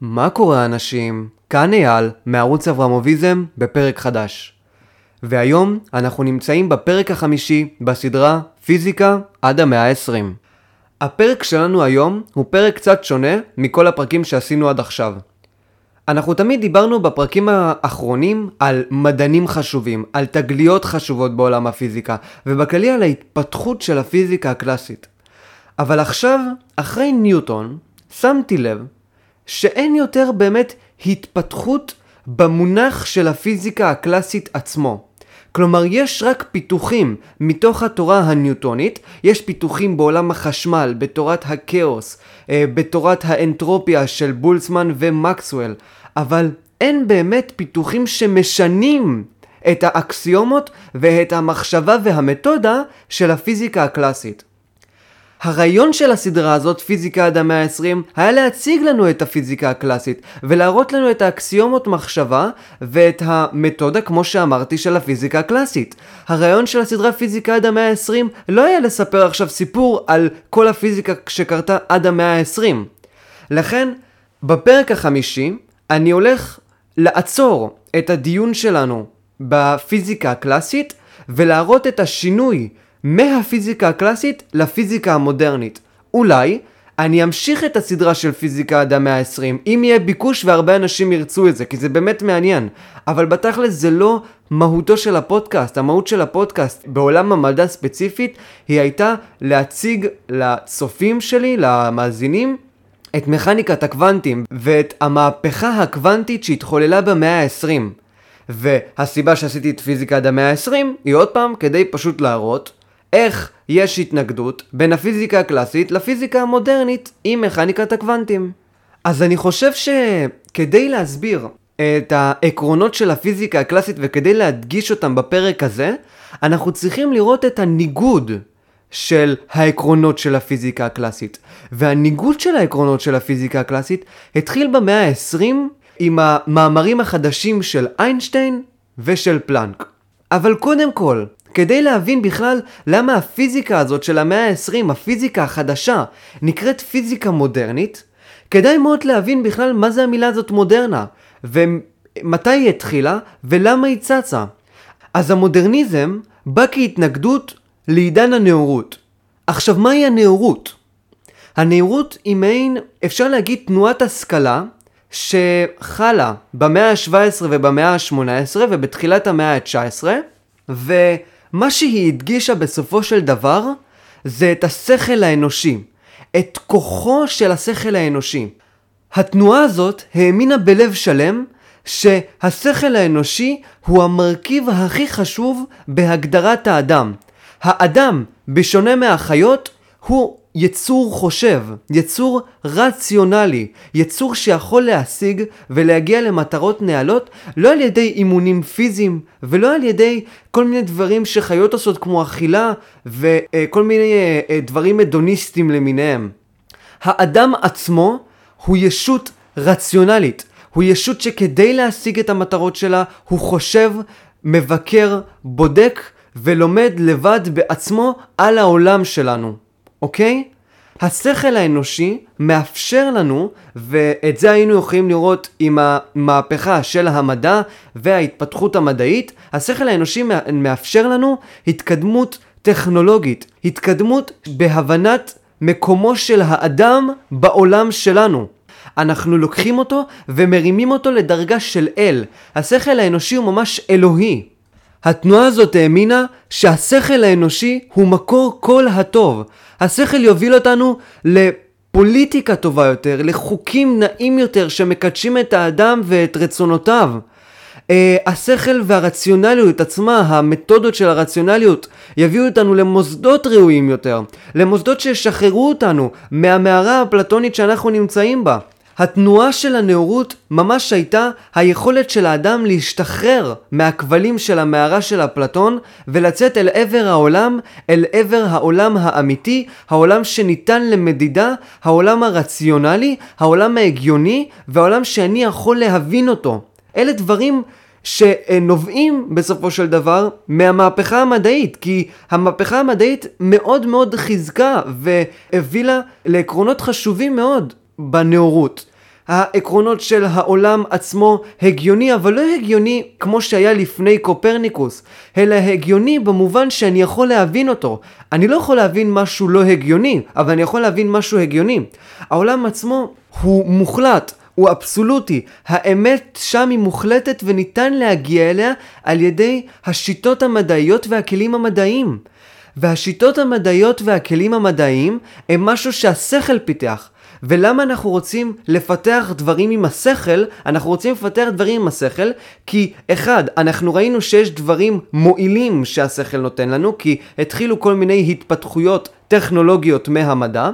מה קורה אנשים? כאן אייל, מערוץ אברמוביזם, בפרק חדש. והיום אנחנו נמצאים בפרק החמישי בסדרה פיזיקה עד המאה ה-20. הפרק שלנו היום הוא פרק קצת שונה מכל הפרקים שעשינו עד עכשיו. אנחנו תמיד דיברנו בפרקים האחרונים על מדענים חשובים, על תגליות חשובות בעולם הפיזיקה, ובכללי על ההתפתחות של הפיזיקה הקלאסית. אבל עכשיו, אחרי ניוטון, שמתי לב שאין יותר באמת התפתחות במונח של הפיזיקה הקלאסית עצמו. כלומר, יש רק פיתוחים מתוך התורה הניוטונית, יש פיתוחים בעולם החשמל, בתורת הכאוס, אה, בתורת האנטרופיה של בולצמן ומקסואל, אבל אין באמת פיתוחים שמשנים את האקסיומות ואת המחשבה והמתודה של הפיזיקה הקלאסית. הרעיון של הסדרה הזאת, פיזיקה עד המאה ה-20, היה להציג לנו את הפיזיקה הקלאסית, ולהראות לנו את האקסיומות מחשבה, ואת המתודה, כמו שאמרתי, של הפיזיקה הקלאסית. הרעיון של הסדרה פיזיקה עד המאה ה-20 לא היה לספר עכשיו סיפור על כל הפיזיקה שקרתה עד המאה ה-20. לכן, בפרק החמישי, אני הולך לעצור את הדיון שלנו בפיזיקה הקלאסית, ולהראות את השינוי מהפיזיקה הקלאסית לפיזיקה המודרנית. אולי אני אמשיך את הסדרה של פיזיקה עד המאה ה-20, אם יהיה ביקוש והרבה אנשים ירצו את זה, כי זה באמת מעניין. אבל בתכלס זה לא מהותו של הפודקאסט. המהות של הפודקאסט בעולם המדע ספציפית, היא הייתה להציג לצופים שלי, למאזינים, את מכניקת הקוונטים ואת המהפכה הקוונטית שהתחוללה במאה ה-20. והסיבה שעשיתי את פיזיקה עד המאה ה-20 היא עוד פעם כדי פשוט להראות איך יש התנגדות בין הפיזיקה הקלאסית לפיזיקה המודרנית עם מכניקת הקוונטים. אז אני חושב שכדי להסביר את העקרונות של הפיזיקה הקלאסית וכדי להדגיש אותם בפרק הזה, אנחנו צריכים לראות את הניגוד של העקרונות של הפיזיקה הקלאסית. והניגוד של העקרונות של הפיזיקה הקלאסית התחיל במאה ה-20 עם המאמרים החדשים של איינשטיין ושל פלנק. אבל קודם כל, כדי להבין בכלל למה הפיזיקה הזאת של המאה ה-20, הפיזיקה החדשה, נקראת פיזיקה מודרנית, כדאי מאוד להבין בכלל מה זה המילה הזאת מודרנה, ומתי היא התחילה, ולמה היא צצה. אז המודרניזם בא כהתנגדות לעידן הנאורות. עכשיו, מהי הנאורות? הנאורות היא מעין, אפשר להגיד, תנועת השכלה שחלה במאה ה-17 ובמאה ה-18 ובתחילת המאה ה-19, ומה שהיא הדגישה בסופו של דבר זה את השכל האנושי, את כוחו של השכל האנושי. התנועה הזאת האמינה בלב שלם שהשכל האנושי הוא המרכיב הכי חשוב בהגדרת האדם. האדם, בשונה מהחיות, הוא יצור חושב, יצור רציונלי, יצור שיכול להשיג ולהגיע למטרות נעלות לא על ידי אימונים פיזיים ולא על ידי כל מיני דברים שחיות עושות כמו אכילה וכל מיני אה, אה, דברים הדוניסטיים למיניהם. האדם עצמו הוא ישות רציונלית, הוא ישות שכדי להשיג את המטרות שלה הוא חושב, מבקר, בודק ולומד לבד בעצמו על העולם שלנו. אוקיי? השכל האנושי מאפשר לנו, ואת זה היינו יכולים לראות עם המהפכה של המדע וההתפתחות המדעית, השכל האנושי מאפשר לנו התקדמות טכנולוגית, התקדמות בהבנת מקומו של האדם בעולם שלנו. אנחנו לוקחים אותו ומרימים אותו לדרגה של אל. השכל האנושי הוא ממש אלוהי. התנועה הזאת האמינה שהשכל האנושי הוא מקור כל הטוב. השכל יוביל אותנו לפוליטיקה טובה יותר, לחוקים נעים יותר שמקדשים את האדם ואת רצונותיו. Uh, השכל והרציונליות עצמה, המתודות של הרציונליות, יביאו אותנו למוסדות ראויים יותר, למוסדות שישחררו אותנו מהמערה האפלטונית שאנחנו נמצאים בה. התנועה של הנאורות ממש הייתה היכולת של האדם להשתחרר מהכבלים של המערה של אפלטון ולצאת אל עבר העולם, אל עבר העולם האמיתי, העולם שניתן למדידה, העולם הרציונלי, העולם ההגיוני והעולם שאני יכול להבין אותו. אלה דברים שנובעים בסופו של דבר מהמהפכה המדעית, כי המהפכה המדעית מאוד מאוד חיזקה והביאה לעקרונות חשובים מאוד בנאורות. העקרונות של העולם עצמו הגיוני, אבל לא הגיוני כמו שהיה לפני קופרניקוס, אלא הגיוני במובן שאני יכול להבין אותו. אני לא יכול להבין משהו לא הגיוני, אבל אני יכול להבין משהו הגיוני. העולם עצמו הוא מוחלט, הוא אבסולוטי. האמת שם היא מוחלטת וניתן להגיע אליה על ידי השיטות המדעיות והכלים המדעיים. והשיטות המדעיות והכלים המדעיים הם משהו שהשכל פיתח. ולמה אנחנו רוצים לפתח דברים עם השכל? אנחנו רוצים לפתח דברים עם השכל כי אחד, אנחנו ראינו שיש דברים מועילים שהשכל נותן לנו כי התחילו כל מיני התפתחויות טכנולוגיות מהמדע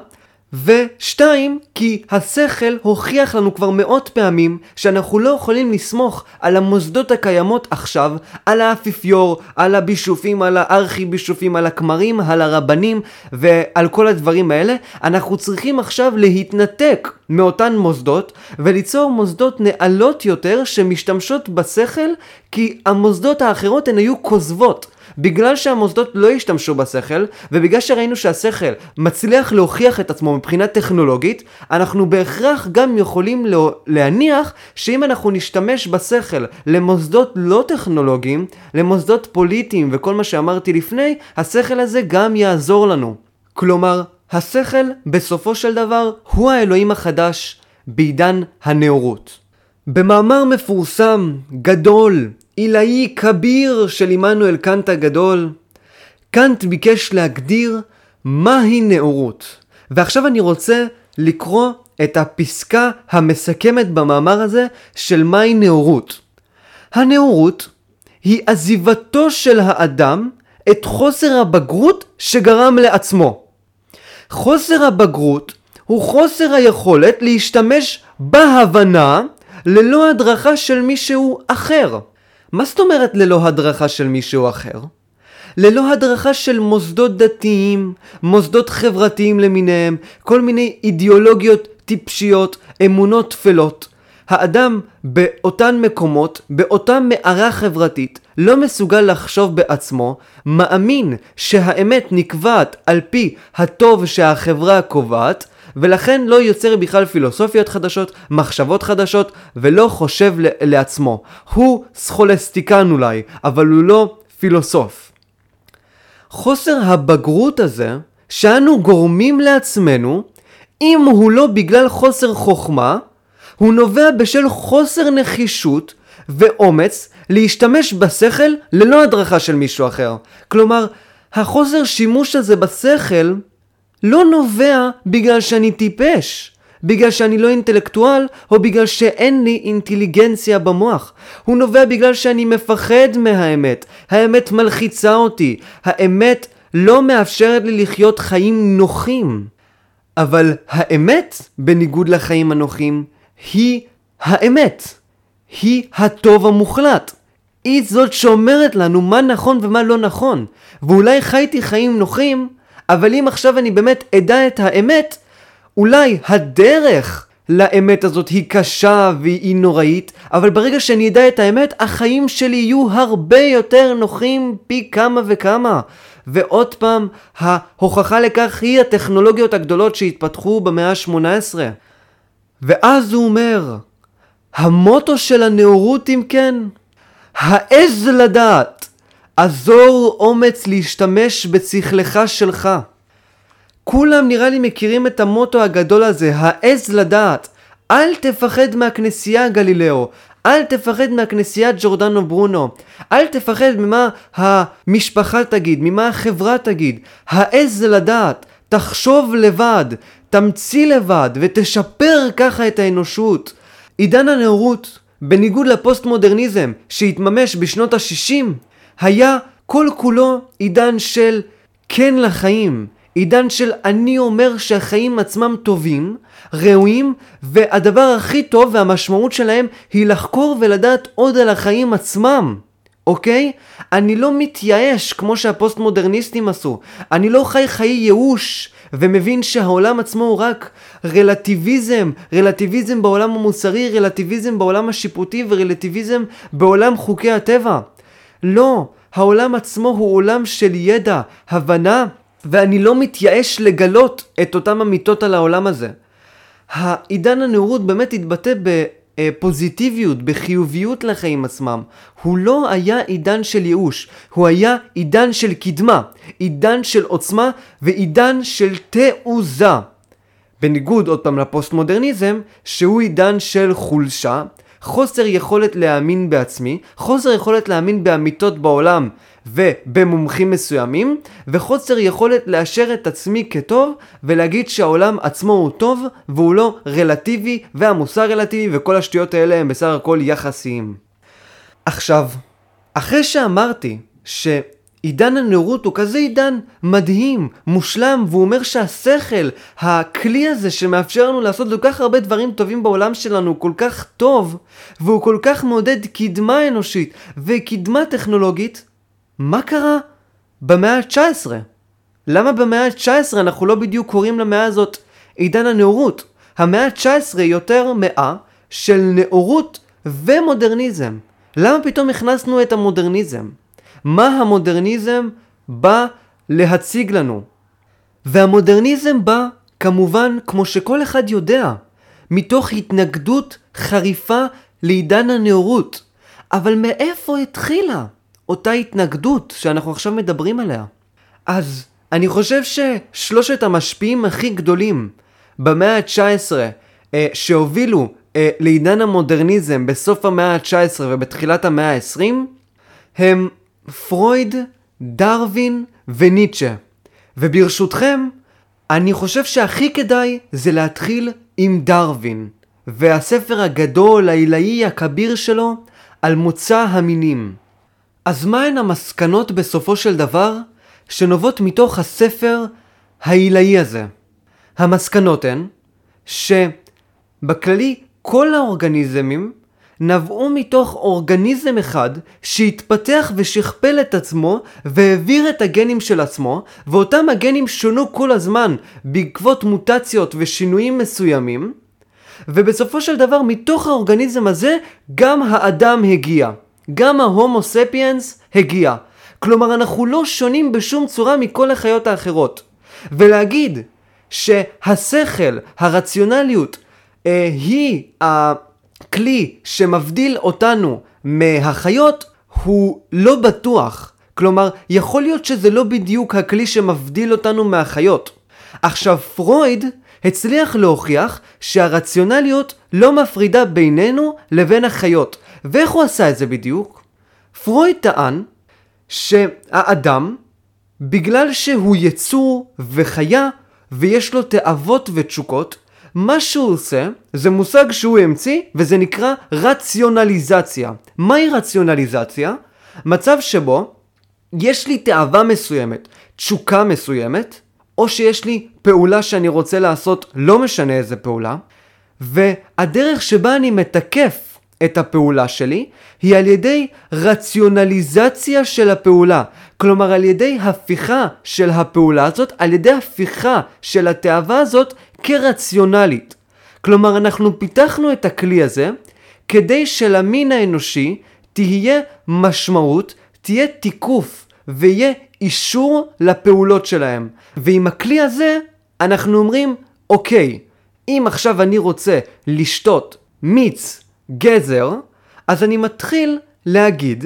ושתיים, כי השכל הוכיח לנו כבר מאות פעמים שאנחנו לא יכולים לסמוך על המוסדות הקיימות עכשיו, על האפיפיור, על הבישופים, על הארכי בישופים, על הכמרים, על הרבנים ועל כל הדברים האלה. אנחנו צריכים עכשיו להתנתק מאותן מוסדות וליצור מוסדות נעלות יותר שמשתמשות בשכל כי המוסדות האחרות הן היו כוזבות. בגלל שהמוסדות לא השתמשו בשכל, ובגלל שראינו שהשכל מצליח להוכיח את עצמו מבחינה טכנולוגית, אנחנו בהכרח גם יכולים להניח שאם אנחנו נשתמש בשכל למוסדות לא טכנולוגיים, למוסדות פוליטיים וכל מה שאמרתי לפני, השכל הזה גם יעזור לנו. כלומר, השכל בסופו של דבר הוא האלוהים החדש בעידן הנאורות. במאמר מפורסם, גדול, עילאי כביר של עמנואל קאנט הגדול, קאנט ביקש להגדיר מהי נאורות. ועכשיו אני רוצה לקרוא את הפסקה המסכמת במאמר הזה של מהי נאורות. הנאורות היא עזיבתו של האדם את חוסר הבגרות שגרם לעצמו. חוסר הבגרות הוא חוסר היכולת להשתמש בהבנה ללא הדרכה של מישהו אחר. מה זאת אומרת ללא הדרכה של מישהו אחר? ללא הדרכה של מוסדות דתיים, מוסדות חברתיים למיניהם, כל מיני אידיאולוגיות טיפשיות, אמונות טפלות. האדם באותן מקומות, באותה מערה חברתית, לא מסוגל לחשוב בעצמו, מאמין שהאמת נקבעת על פי הטוב שהחברה קובעת, ולכן לא יוצר בכלל פילוסופיות חדשות, מחשבות חדשות, ולא חושב לעצמו. הוא סכולסטיקן אולי, אבל הוא לא פילוסוף. חוסר הבגרות הזה, שאנו גורמים לעצמנו, אם הוא לא בגלל חוסר חוכמה, הוא נובע בשל חוסר נחישות ואומץ להשתמש בשכל ללא הדרכה של מישהו אחר. כלומר, החוסר שימוש הזה בשכל לא נובע בגלל שאני טיפש, בגלל שאני לא אינטלקטואל, או בגלל שאין לי אינטליגנציה במוח. הוא נובע בגלל שאני מפחד מהאמת. האמת מלחיצה אותי. האמת לא מאפשרת לי לחיות חיים נוחים. אבל האמת, בניגוד לחיים הנוחים, היא האמת. היא הטוב המוחלט. היא זאת שאומרת לנו מה נכון ומה לא נכון. ואולי חייתי חיים נוחים, אבל אם עכשיו אני באמת אדע את האמת, אולי הדרך לאמת הזאת היא קשה והיא נוראית, אבל ברגע שאני אדע את האמת, החיים שלי יהיו הרבה יותר נוחים פי כמה וכמה. ועוד פעם, ההוכחה לכך היא הטכנולוגיות הגדולות שהתפתחו במאה ה-18. ואז הוא אומר, המוטו של הנאורות אם כן, העז לדעת עזור אומץ להשתמש בשכלך שלך. כולם נראה לי מכירים את המוטו הגדול הזה, העז לדעת. אל תפחד מהכנסייה גלילאו, אל תפחד מהכנסייה ג'ורדנו ברונו, אל תפחד ממה המשפחה תגיד, ממה החברה תגיד. העז לדעת, תחשוב לבד, תמציא לבד ותשפר ככה את האנושות. עידן הנאורות, בניגוד לפוסט מודרניזם שהתממש בשנות ה-60, היה כל כולו עידן של כן לחיים, עידן של אני אומר שהחיים עצמם טובים, ראויים, והדבר הכי טוב והמשמעות שלהם היא לחקור ולדעת עוד על החיים עצמם. אוקיי? אני לא מתייאש כמו שהפוסט מודרניסטים עשו. אני לא חי חיי ייאוש ומבין שהעולם עצמו הוא רק רלטיביזם, רלטיביזם בעולם המוסרי, רלטיביזם בעולם השיפוטי ורלטיביזם בעולם חוקי הטבע. לא, העולם עצמו הוא עולם של ידע, הבנה, ואני לא מתייאש לגלות את אותם אמיתות על העולם הזה. העידן הנאורות באמת התבטא בפוזיטיביות, בחיוביות לחיים עצמם. הוא לא היה עידן של ייאוש, הוא היה עידן של קדמה, עידן של עוצמה ועידן של תעוזה. בניגוד עוד פעם לפוסט-מודרניזם, שהוא עידן של חולשה, חוסר יכולת להאמין בעצמי, חוסר יכולת להאמין באמיתות בעולם ובמומחים מסוימים, וחוסר יכולת לאשר את עצמי כטוב ולהגיד שהעולם עצמו הוא טוב והוא לא רלטיבי והמוסר רלטיבי וכל השטויות האלה הם בסך הכל יחסיים. עכשיו, אחרי שאמרתי ש... עידן הנאורות הוא כזה עידן מדהים, מושלם, והוא אומר שהשכל, הכלי הזה שמאפשר לנו לעשות כל כך הרבה דברים טובים בעולם שלנו, הוא כל כך טוב, והוא כל כך מעודד קדמה אנושית וקדמה טכנולוגית, מה קרה במאה ה-19? למה במאה ה-19 אנחנו לא בדיוק קוראים למאה הזאת עידן הנאורות? המאה ה-19 היא יותר מאה של נאורות ומודרניזם. למה פתאום הכנסנו את המודרניזם? מה המודרניזם בא להציג לנו. והמודרניזם בא, כמובן, כמו שכל אחד יודע, מתוך התנגדות חריפה לעידן הנאורות. אבל מאיפה התחילה אותה התנגדות שאנחנו עכשיו מדברים עליה? אז אני חושב ששלושת המשפיעים הכי גדולים במאה ה-19 אה, שהובילו אה, לעידן המודרניזם בסוף המאה ה-19 ובתחילת המאה ה-20 הם פרויד, דרווין וניטשה. וברשותכם, אני חושב שהכי כדאי זה להתחיל עם דרווין, והספר הגדול, העילאי, הכביר שלו, על מוצא המינים. אז מהן המסקנות בסופו של דבר שנובעות מתוך הספר העילאי הזה? המסקנות הן שבכללי כל האורגניזמים נבעו מתוך אורגניזם אחד שהתפתח ושכפל את עצמו והעביר את הגנים של עצמו ואותם הגנים שונו כל הזמן בעקבות מוטציות ושינויים מסוימים ובסופו של דבר מתוך האורגניזם הזה גם האדם הגיע. גם ההומו ספיאנס הגיע. כלומר אנחנו לא שונים בשום צורה מכל החיות האחרות. ולהגיד שהשכל, הרציונליות, אה, היא הכלי שמבדיל אותנו מהחיות הוא לא בטוח. כלומר, יכול להיות שזה לא בדיוק הכלי שמבדיל אותנו מהחיות. עכשיו, פרויד הצליח להוכיח שהרציונליות לא מפרידה בינינו לבין החיות. ואיך הוא עשה את זה בדיוק? פרויד טען שהאדם, בגלל שהוא יצור וחיה, ויש לו תאוות ותשוקות, מה שהוא עושה זה מושג שהוא המציא וזה נקרא רציונליזציה. מהי רציונליזציה? מצב שבו יש לי תאווה מסוימת, תשוקה מסוימת, או שיש לי פעולה שאני רוצה לעשות, לא משנה איזה פעולה, והדרך שבה אני מתקף את הפעולה שלי היא על ידי רציונליזציה של הפעולה. כלומר על ידי הפיכה של הפעולה הזאת, על ידי הפיכה של התאווה הזאת כרציונלית. כלומר, אנחנו פיתחנו את הכלי הזה כדי שלמין האנושי תהיה משמעות, תהיה תיקוף ויהיה אישור לפעולות שלהם. ועם הכלי הזה אנחנו אומרים, אוקיי, אם עכשיו אני רוצה לשתות מיץ גזר, אז אני מתחיל להגיד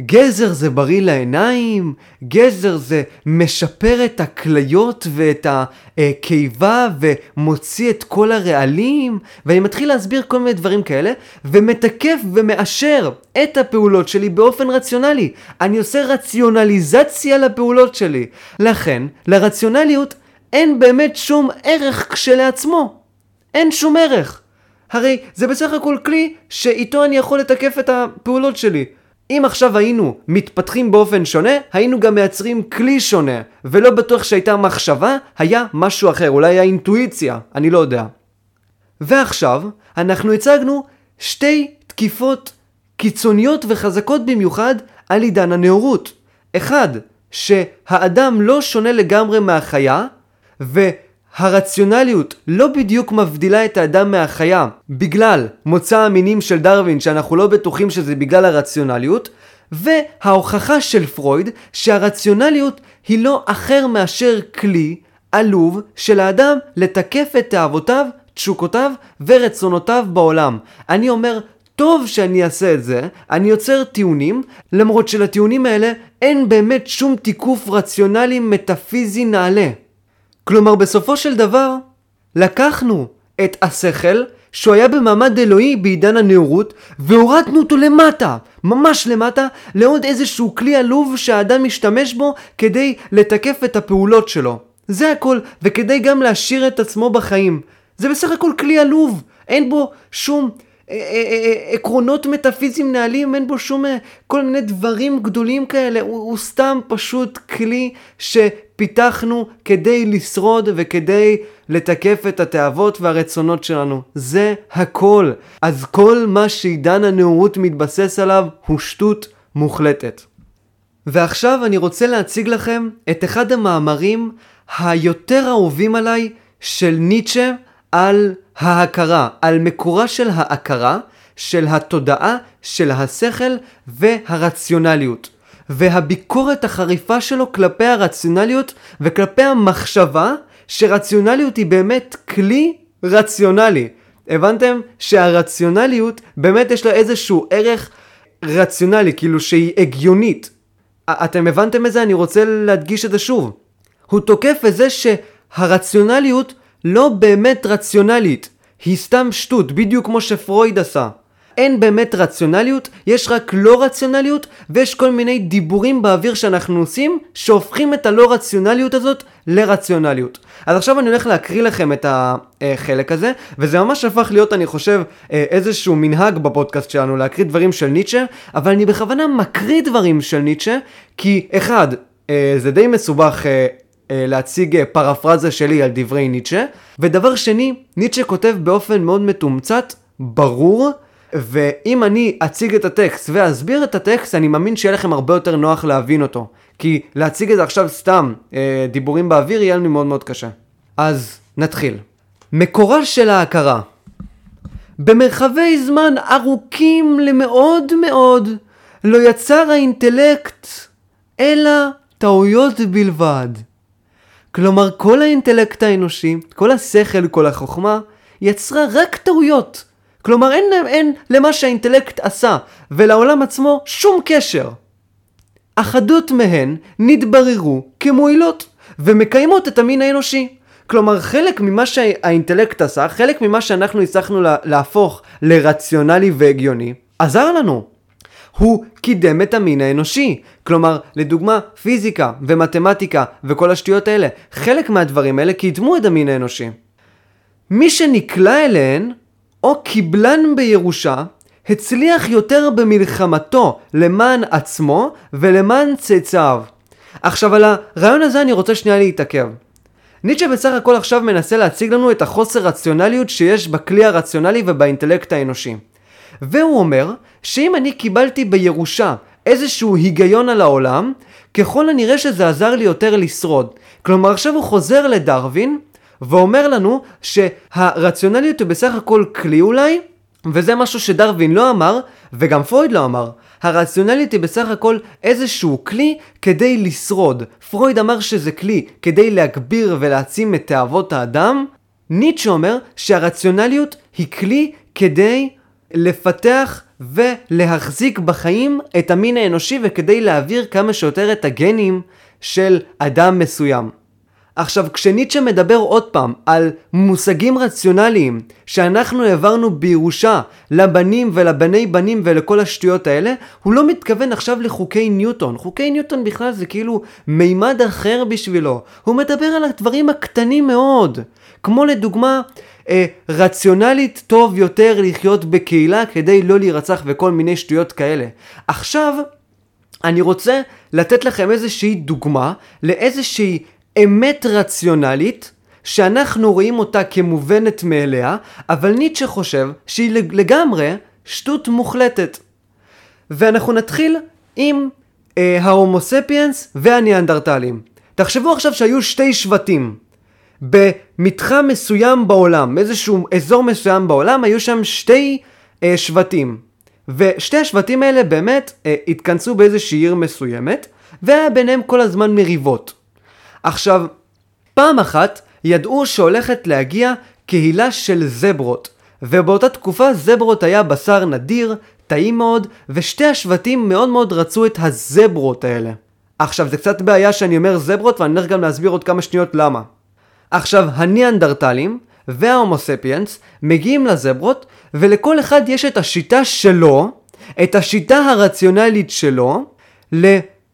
גזר זה בריא לעיניים, גזר זה משפר את הכליות ואת הקיבה ומוציא את כל הרעלים, ואני מתחיל להסביר כל מיני דברים כאלה, ומתקף ומאשר את הפעולות שלי באופן רציונלי. אני עושה רציונליזציה לפעולות שלי. לכן, לרציונליות אין באמת שום ערך כשלעצמו. אין שום ערך. הרי זה בסך הכל כלי שאיתו אני יכול לתקף את הפעולות שלי. אם עכשיו היינו מתפתחים באופן שונה, היינו גם מייצרים כלי שונה, ולא בטוח שהייתה מחשבה, היה משהו אחר, אולי היה אינטואיציה, אני לא יודע. ועכשיו, אנחנו הצגנו שתי תקיפות קיצוניות וחזקות במיוחד על עידן הנאורות. אחד, שהאדם לא שונה לגמרי מהחיה, ו... הרציונליות לא בדיוק מבדילה את האדם מהחיה בגלל מוצא המינים של דרווין שאנחנו לא בטוחים שזה בגלל הרציונליות וההוכחה של פרויד שהרציונליות היא לא אחר מאשר כלי עלוב של האדם לתקף את תאוותיו, תשוקותיו ורצונותיו בעולם. אני אומר, טוב שאני אעשה את זה, אני יוצר טיעונים, למרות שלטיעונים האלה אין באמת שום תיקוף רציונלי מטאפיזי נעלה. כלומר, בסופו של דבר, לקחנו את השכל, שהוא היה במעמד אלוהי בעידן הנאורות, והורדנו אותו למטה, ממש למטה, לעוד איזשהו כלי עלוב שהאדם משתמש בו כדי לתקף את הפעולות שלו. זה הכל, וכדי גם להשאיר את עצמו בחיים. זה בסך הכל כלי עלוב, אין בו שום אה, אה, אה, עקרונות מטאפיזיים נעלים, אין בו שום כל מיני דברים גדולים כאלה, הוא, הוא סתם פשוט כלי שפיתחנו כדי לשרוד וכדי לתקף את התאוות והרצונות שלנו. זה הכל. אז כל מה שעידן הנאורות מתבסס עליו הוא שטות מוחלטת. ועכשיו אני רוצה להציג לכם את אחד המאמרים היותר אהובים עליי של ניטשה על ההכרה, על מקורה של ההכרה, של התודעה, של השכל והרציונליות. והביקורת החריפה שלו כלפי הרציונליות וכלפי המחשבה שרציונליות היא באמת כלי רציונלי. הבנתם שהרציונליות באמת יש לה איזשהו ערך רציונלי, כאילו שהיא הגיונית. אתם הבנתם את זה? אני רוצה להדגיש את זה שוב. הוא תוקף את זה שהרציונליות לא באמת רציונלית, היא סתם שטות, בדיוק כמו שפרויד עשה. אין באמת רציונליות, יש רק לא רציונליות, ויש כל מיני דיבורים באוויר שאנחנו עושים, שהופכים את הלא רציונליות הזאת לרציונליות. אז עכשיו אני הולך להקריא לכם את החלק הזה, וזה ממש הפך להיות, אני חושב, איזשהו מנהג בפודקאסט שלנו להקריא דברים של ניטשה, אבל אני בכוונה מקריא דברים של ניטשה, כי אחד, זה די מסובך אה, להציג אה, פרפרזה שלי על דברי ניטשה. ודבר שני, ניטשה כותב באופן מאוד מתומצת, ברור, ואם אני אציג את הטקסט ואסביר את הטקסט, אני מאמין שיהיה לכם הרבה יותר נוח להבין אותו. כי להציג את זה עכשיו סתם אה, דיבורים באוויר יהיה לנו מאוד מאוד קשה. אז נתחיל. מקורה של ההכרה במרחבי זמן ארוכים למאוד מאוד לא יצר האינטלקט אלא טעויות בלבד. כלומר, כל האינטלקט האנושי, כל השכל, כל החוכמה, יצרה רק טעויות. כלומר, אין, אין למה שהאינטלקט עשה ולעולם עצמו שום קשר. אחדות מהן נתבררו כמועילות ומקיימות את המין האנושי. כלומר, חלק ממה שהאינטלקט עשה, חלק ממה שאנחנו הצלחנו להפוך לרציונלי והגיוני, עזר לנו. הוא קידם את המין האנושי. כלומר, לדוגמה, פיזיקה ומתמטיקה וכל השטויות האלה, חלק מהדברים האלה קידמו את המין האנושי. מי שנקלע אליהן, או קיבלן בירושה, הצליח יותר במלחמתו למען עצמו ולמען צאצאיו. עכשיו על הרעיון הזה אני רוצה שנייה להתעכב. ניטשה בסך הכל עכשיו מנסה להציג לנו את החוסר רציונליות שיש בכלי הרציונלי ובאינטלקט האנושי. והוא אומר שאם אני קיבלתי בירושה איזשהו היגיון על העולם, ככל הנראה שזה עזר לי יותר לשרוד. כלומר עכשיו הוא חוזר לדרווין ואומר לנו שהרציונליות היא בסך הכל כלי אולי, וזה משהו שדרווין לא אמר, וגם פרויד לא אמר. הרציונליות היא בסך הכל איזשהו כלי כדי לשרוד. פרויד אמר שזה כלי כדי להגביר ולהעצים את תאוות האדם. ניטשה אומר שהרציונליות היא כלי כדי לפתח ולהחזיק בחיים את המין האנושי וכדי להעביר כמה שיותר את הגנים של אדם מסוים. עכשיו, כשניטשה מדבר עוד פעם על מושגים רציונליים שאנחנו העברנו בירושה לבנים ולבני בנים ולכל השטויות האלה, הוא לא מתכוון עכשיו לחוקי ניוטון. חוקי ניוטון בכלל זה כאילו מימד אחר בשבילו. הוא מדבר על הדברים הקטנים מאוד. כמו לדוגמה, אה, רציונלית טוב יותר לחיות בקהילה כדי לא להירצח וכל מיני שטויות כאלה. עכשיו, אני רוצה לתת לכם איזושהי דוגמה לאיזושהי אמת רציונלית שאנחנו רואים אותה כמובנת מאליה, אבל ניטשה חושב שהיא לגמרי שטות מוחלטת. ואנחנו נתחיל עם אה, ההומוספיאנס והניאנדרטלים. תחשבו עכשיו שהיו שתי שבטים. במתחם מסוים בעולם, איזשהו אזור מסוים בעולם, היו שם שתי אה, שבטים. ושתי השבטים האלה באמת אה, התכנסו באיזושהי עיר מסוימת, והיה ביניהם כל הזמן מריבות. עכשיו, פעם אחת ידעו שהולכת להגיע קהילה של זברות, ובאותה תקופה זברות היה בשר נדיר, טעים מאוד, ושתי השבטים מאוד מאוד רצו את הזברות האלה. עכשיו, זה קצת בעיה שאני אומר זברות, ואני הולך גם להסביר עוד כמה שניות למה. עכשיו, הניאנדרטלים וההומוספיאנס מגיעים לזברות, ולכל אחד יש את השיטה שלו, את השיטה הרציונלית שלו,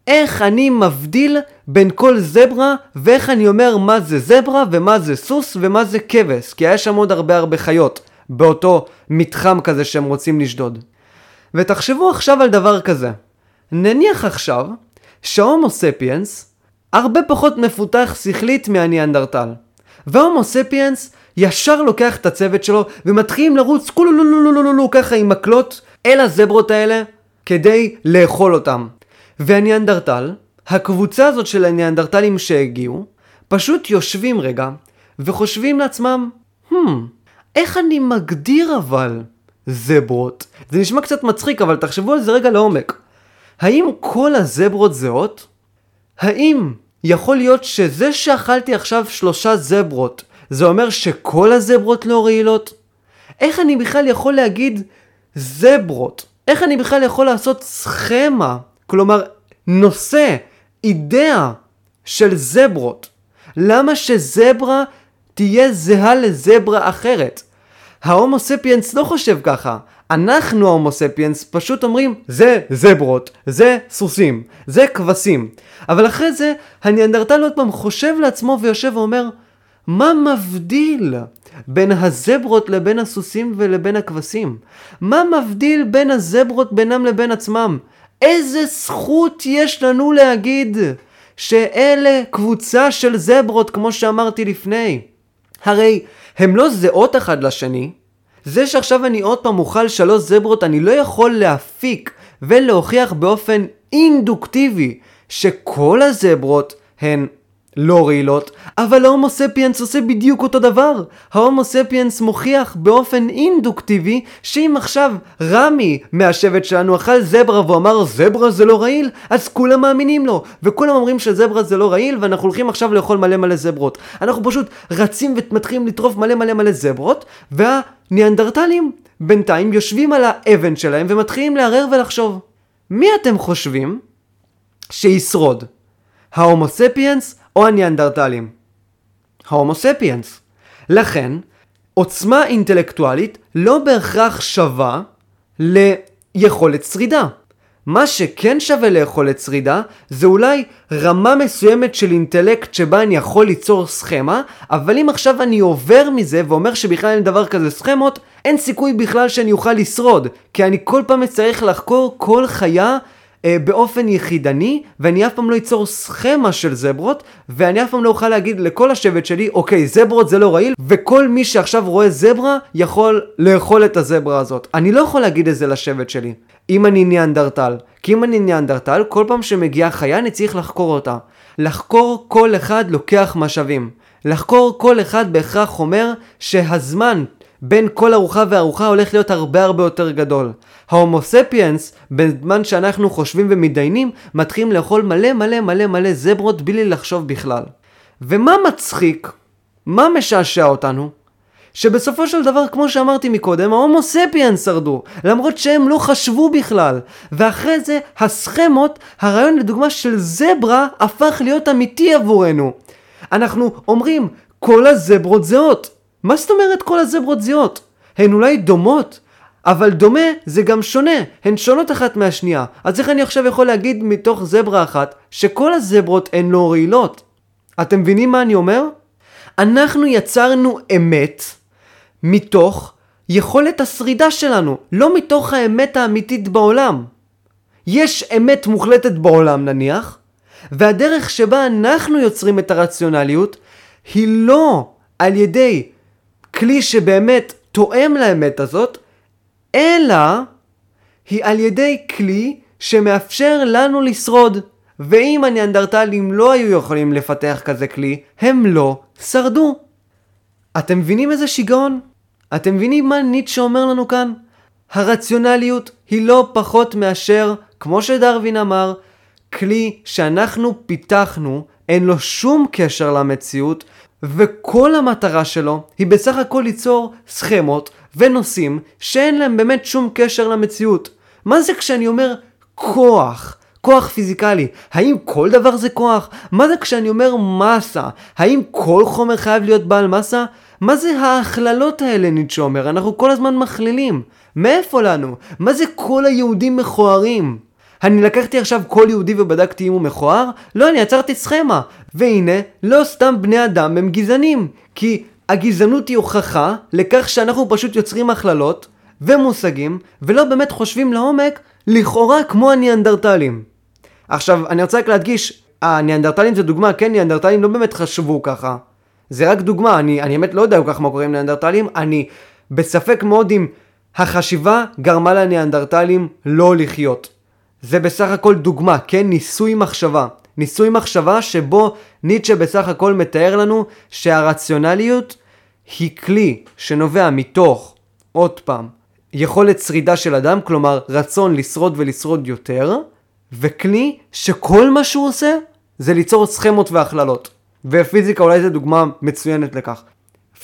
לאיך אני מבדיל בין כל זברה, ואיך אני אומר מה זה זברה, ומה זה סוס, ומה זה כבש, כי היה שם עוד הרבה הרבה חיות, באותו מתחם כזה שהם רוצים לשדוד. ותחשבו עכשיו על דבר כזה. נניח עכשיו שההומו ספיאנס הרבה פחות מפותח שכלית מהניאנדרטל. וההומו ספיאנס ישר לוקח את הצוות שלו ומתחילים לרוץ כולו ככה עם מקלות אל הזברות האלה כדי לאכול אותם. והניאנדרטל, הקבוצה הזאת של הניאנדרטלים שהגיעו, פשוט יושבים רגע וחושבים לעצמם, hmm, איך אני מגדיר אבל זברות? זה נשמע קצת מצחיק, אבל תחשבו על זה רגע לעומק. האם כל הזברות זהות? האם יכול להיות שזה שאכלתי עכשיו שלושה זברות, זה אומר שכל הזברות לא רעילות? איך אני בכלל יכול להגיד זברות? איך אני בכלל יכול לעשות סכמה, כלומר נושא, אידאה של זברות? למה שזברה תהיה זהה לזברה אחרת? ההומו ספיאנס לא חושב ככה. אנחנו ההומו ספיאנס פשוט אומרים זה זברות, זה סוסים, זה כבשים. אבל אחרי זה הניאנדרטל עוד פעם חושב לעצמו ויושב ואומר מה מבדיל בין הזברות לבין הסוסים ולבין הכבשים? מה מבדיל בין הזברות בינם לבין עצמם? איזה זכות יש לנו להגיד שאלה קבוצה של זברות כמו שאמרתי לפני? הרי הם לא זהות אחד לשני. זה שעכשיו אני עוד פעם אוכל שלוש זברות, אני לא יכול להפיק ולהוכיח באופן אינדוקטיבי שכל הזברות הן לא רעילות, אבל ההומו ספיאנס עושה בדיוק אותו דבר. ההומו ספיאנס מוכיח באופן אינדוקטיבי שאם עכשיו רמי מהשבט שלנו אכל זברה ואמר זברה זה לא רעיל, אז כולם מאמינים לו, וכולם אומרים שזברה זה לא רעיל ואנחנו הולכים עכשיו לאכול מלא מלא זברות. אנחנו פשוט רצים ומתחילים לטרוף מלא מלא מלא זברות, והניאנדרטלים בינתיים יושבים על האבן שלהם ומתחילים לערער ולחשוב. מי אתם חושבים שישרוד? ההומו ספיאנס או הניאנדרטלים? ההומו ספיאנס. לכן, עוצמה אינטלקטואלית לא בהכרח שווה ליכולת שרידה. מה שכן שווה ליכולת שרידה זה אולי רמה מסוימת של אינטלקט שבה אני יכול ליצור סכמה, אבל אם עכשיו אני עובר מזה ואומר שבכלל אין דבר כזה סכמות, אין סיכוי בכלל שאני אוכל לשרוד, כי אני כל פעם אצטרך לחקור כל חיה באופן יחידני, ואני אף פעם לא אצור סכמה של זברות, ואני אף פעם לא אוכל להגיד לכל השבט שלי, אוקיי, זברות זה לא רעיל, וכל מי שעכשיו רואה זברה, יכול לאכול את הזברה הזאת. אני לא יכול להגיד את זה לשבט שלי, אם אני ניאנדרטל. כי אם אני ניאנדרטל, כל פעם שמגיעה חיה אני צריך לחקור אותה. לחקור כל אחד לוקח משאבים. לחקור כל אחד בהכרח אומר שהזמן בין כל ארוחה וארוחה הולך להיות הרבה הרבה יותר גדול. ההומו ספיאנס, בזמן שאנחנו חושבים ומתדיינים, מתחילים לאכול מלא מלא מלא מלא זברות בלי לחשוב בכלל. ומה מצחיק? מה משעשע אותנו? שבסופו של דבר, כמו שאמרתי מקודם, ההומו ספיאנס שרדו, למרות שהם לא חשבו בכלל. ואחרי זה, הסכמות, הרעיון לדוגמה של זברה, הפך להיות אמיתי עבורנו. אנחנו אומרים, כל הזברות זהות. מה זאת אומרת כל הזברות זהות? הן אולי דומות, אבל דומה זה גם שונה, הן שונות אחת מהשנייה. אז איך אני עכשיו יכול להגיד מתוך זברה אחת שכל הזברות הן לא רעילות? אתם מבינים מה אני אומר? אנחנו יצרנו אמת מתוך יכולת השרידה שלנו, לא מתוך האמת האמיתית בעולם. יש אמת מוחלטת בעולם נניח, והדרך שבה אנחנו יוצרים את הרציונליות היא לא על ידי כלי שבאמת תואם לאמת הזאת, אלא היא על ידי כלי שמאפשר לנו לשרוד. ואם הניאנדרטלים לא היו יכולים לפתח כזה כלי, הם לא שרדו. אתם מבינים איזה שיגעון? אתם מבינים מה ניטשה אומר לנו כאן? הרציונליות היא לא פחות מאשר, כמו שדרווין אמר, כלי שאנחנו פיתחנו אין לו שום קשר למציאות, וכל המטרה שלו היא בסך הכל ליצור סכמות ונושאים שאין להם באמת שום קשר למציאות. מה זה כשאני אומר כוח? כוח פיזיקלי. האם כל דבר זה כוח? מה זה כשאני אומר מסה? האם כל חומר חייב להיות בעל מסה? מה זה ההכללות האלה, ניטשה אומר? אנחנו כל הזמן מכלילים. מאיפה לנו? מה זה כל היהודים מכוערים? אני לקחתי עכשיו כל יהודי ובדקתי אם הוא מכוער? לא, אני עצרתי סכמה. והנה, לא סתם בני אדם הם גזענים. כי הגזענות היא הוכחה לכך שאנחנו פשוט יוצרים הכללות ומושגים, ולא באמת חושבים לעומק, לכאורה כמו הניאנדרטלים. עכשיו, אני רוצה רק להדגיש, הניאנדרטלים זה דוגמה, כן, ניאנדרטלים לא באמת חשבו ככה. זה רק דוגמה, אני, אני באמת לא יודע כל כך מה קורה עם ניאנדרטלים, אני בספק מאוד אם החשיבה גרמה לניאנדרטלים לא לחיות. זה בסך הכל דוגמה, כן? ניסוי מחשבה. ניסוי מחשבה שבו ניטשה בסך הכל מתאר לנו שהרציונליות היא כלי שנובע מתוך, עוד פעם, יכולת שרידה של אדם, כלומר רצון לשרוד ולשרוד יותר, וכלי שכל מה שהוא עושה זה ליצור סכמות והכללות. ופיזיקה אולי זו דוגמה מצוינת לכך.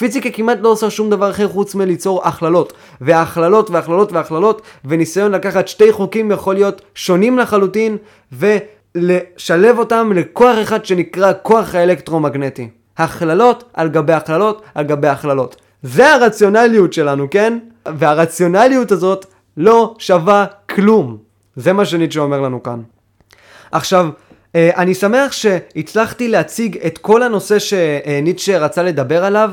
פיזיקה כמעט לא עושה שום דבר אחר חוץ מליצור הכללות. והכללות והכללות והכללות, וניסיון לקחת שתי חוקים יכול להיות שונים לחלוטין, ולשלב אותם לכוח אחד שנקרא כוח האלקטרומגנטי. הכללות על גבי הכללות על גבי הכללות. זה הרציונליות שלנו, כן? והרציונליות הזאת לא שווה כלום. זה מה שניטשה אומר לנו כאן. עכשיו, אה, אני שמח שהצלחתי להציג את כל הנושא שניטשה רצה לדבר עליו,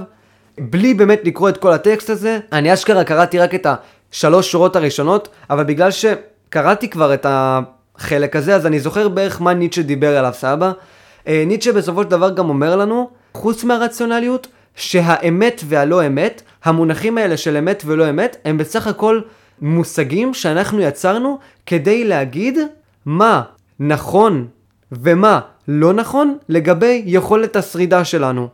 בלי באמת לקרוא את כל הטקסט הזה. אני אשכרה קראתי רק את השלוש שורות הראשונות, אבל בגלל שקראתי כבר את החלק הזה, אז אני זוכר בערך מה ניטשה דיבר עליו, סבא. אה, ניטשה בסופו של דבר גם אומר לנו, חוץ מהרציונליות, שהאמת והלא אמת, המונחים האלה של אמת ולא אמת, הם בסך הכל מושגים שאנחנו יצרנו כדי להגיד מה נכון ומה לא נכון לגבי יכולת השרידה שלנו.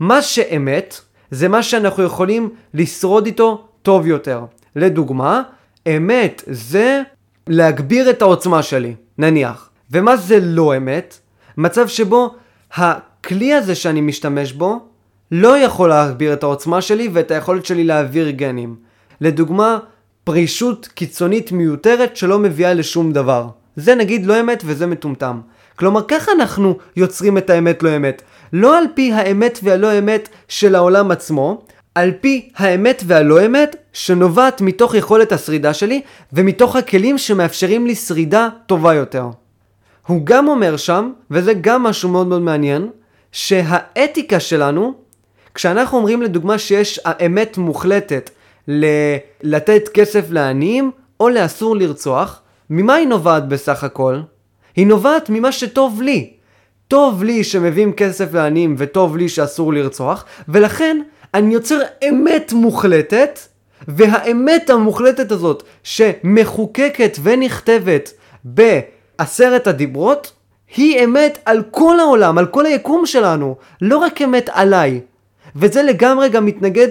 מה שאמת זה מה שאנחנו יכולים לשרוד איתו טוב יותר. לדוגמה, אמת זה להגביר את העוצמה שלי, נניח. ומה זה לא אמת? מצב שבו הכלי הזה שאני משתמש בו לא יכול להגביר את העוצמה שלי ואת היכולת שלי להעביר גנים. לדוגמה, פרישות קיצונית מיותרת שלא מביאה לשום דבר. זה נגיד לא אמת וזה מטומטם. כלומר, ככה אנחנו יוצרים את האמת לא אמת. לא על פי האמת והלא אמת של העולם עצמו, על פי האמת והלא אמת שנובעת מתוך יכולת השרידה שלי ומתוך הכלים שמאפשרים לי שרידה טובה יותר. הוא גם אומר שם, וזה גם משהו מאוד מאוד מעניין, שהאתיקה שלנו, כשאנחנו אומרים לדוגמה שיש אמת מוחלטת ל- לתת כסף לעניים או לאסור לרצוח, ממה היא נובעת בסך הכל? היא נובעת ממה שטוב לי. טוב לי שמביאים כסף לעניים וטוב לי שאסור לרצוח, ולכן אני יוצר אמת מוחלטת, והאמת המוחלטת הזאת שמחוקקת ונכתבת בעשרת הדיברות, היא אמת על כל העולם, על כל היקום שלנו, לא רק אמת עליי. וזה לגמרי גם מתנגד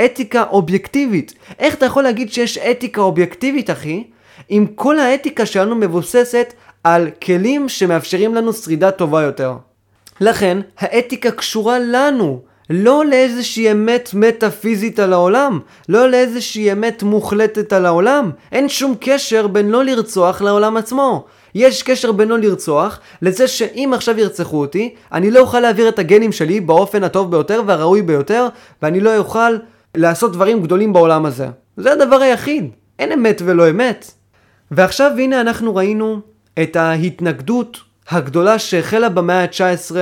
לאתיקה אובייקטיבית. איך אתה יכול להגיד שיש אתיקה אובייקטיבית, אחי, אם כל האתיקה שלנו מבוססת על כלים שמאפשרים לנו שרידה טובה יותר. לכן, האתיקה קשורה לנו, לא לאיזושהי אמת מטאפיזית על העולם, לא לאיזושהי אמת מוחלטת על העולם. אין שום קשר בין לא לרצוח לעולם עצמו. יש קשר בין לא לרצוח לזה שאם עכשיו ירצחו אותי, אני לא אוכל להעביר את הגנים שלי באופן הטוב ביותר והראוי ביותר, ואני לא אוכל לעשות דברים גדולים בעולם הזה. זה הדבר היחיד. אין אמת ולא אמת. ועכשיו הנה אנחנו ראינו את ההתנגדות הגדולה שהחלה במאה ה-19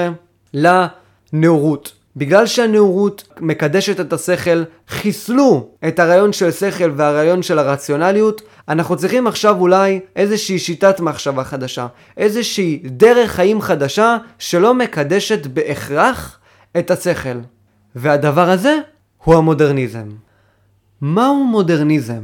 לנאורות. בגלל שהנאורות מקדשת את השכל, חיסלו את הרעיון של שכל והרעיון של הרציונליות, אנחנו צריכים עכשיו אולי איזושהי שיטת מחשבה חדשה, איזושהי דרך חיים חדשה שלא מקדשת בהכרח את השכל. והדבר הזה הוא המודרניזם. מהו מודרניזם?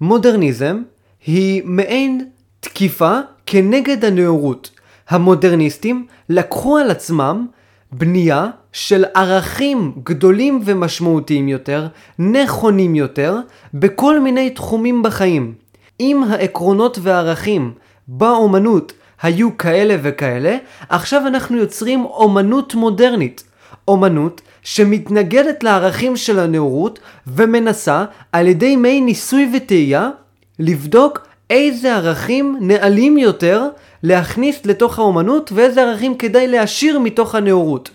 מודרניזם היא מעין תקיפה כנגד הנאורות. המודרניסטים לקחו על עצמם בנייה של ערכים גדולים ומשמעותיים יותר, נכונים יותר, בכל מיני תחומים בחיים. אם העקרונות והערכים באומנות היו כאלה וכאלה, עכשיו אנחנו יוצרים אומנות מודרנית. אומנות שמתנגדת לערכים של הנאורות ומנסה על ידי מי ניסוי וטעייה לבדוק איזה ערכים נעלים יותר להכניס לתוך האומנות ואיזה ערכים כדאי להשאיר מתוך הנאורות.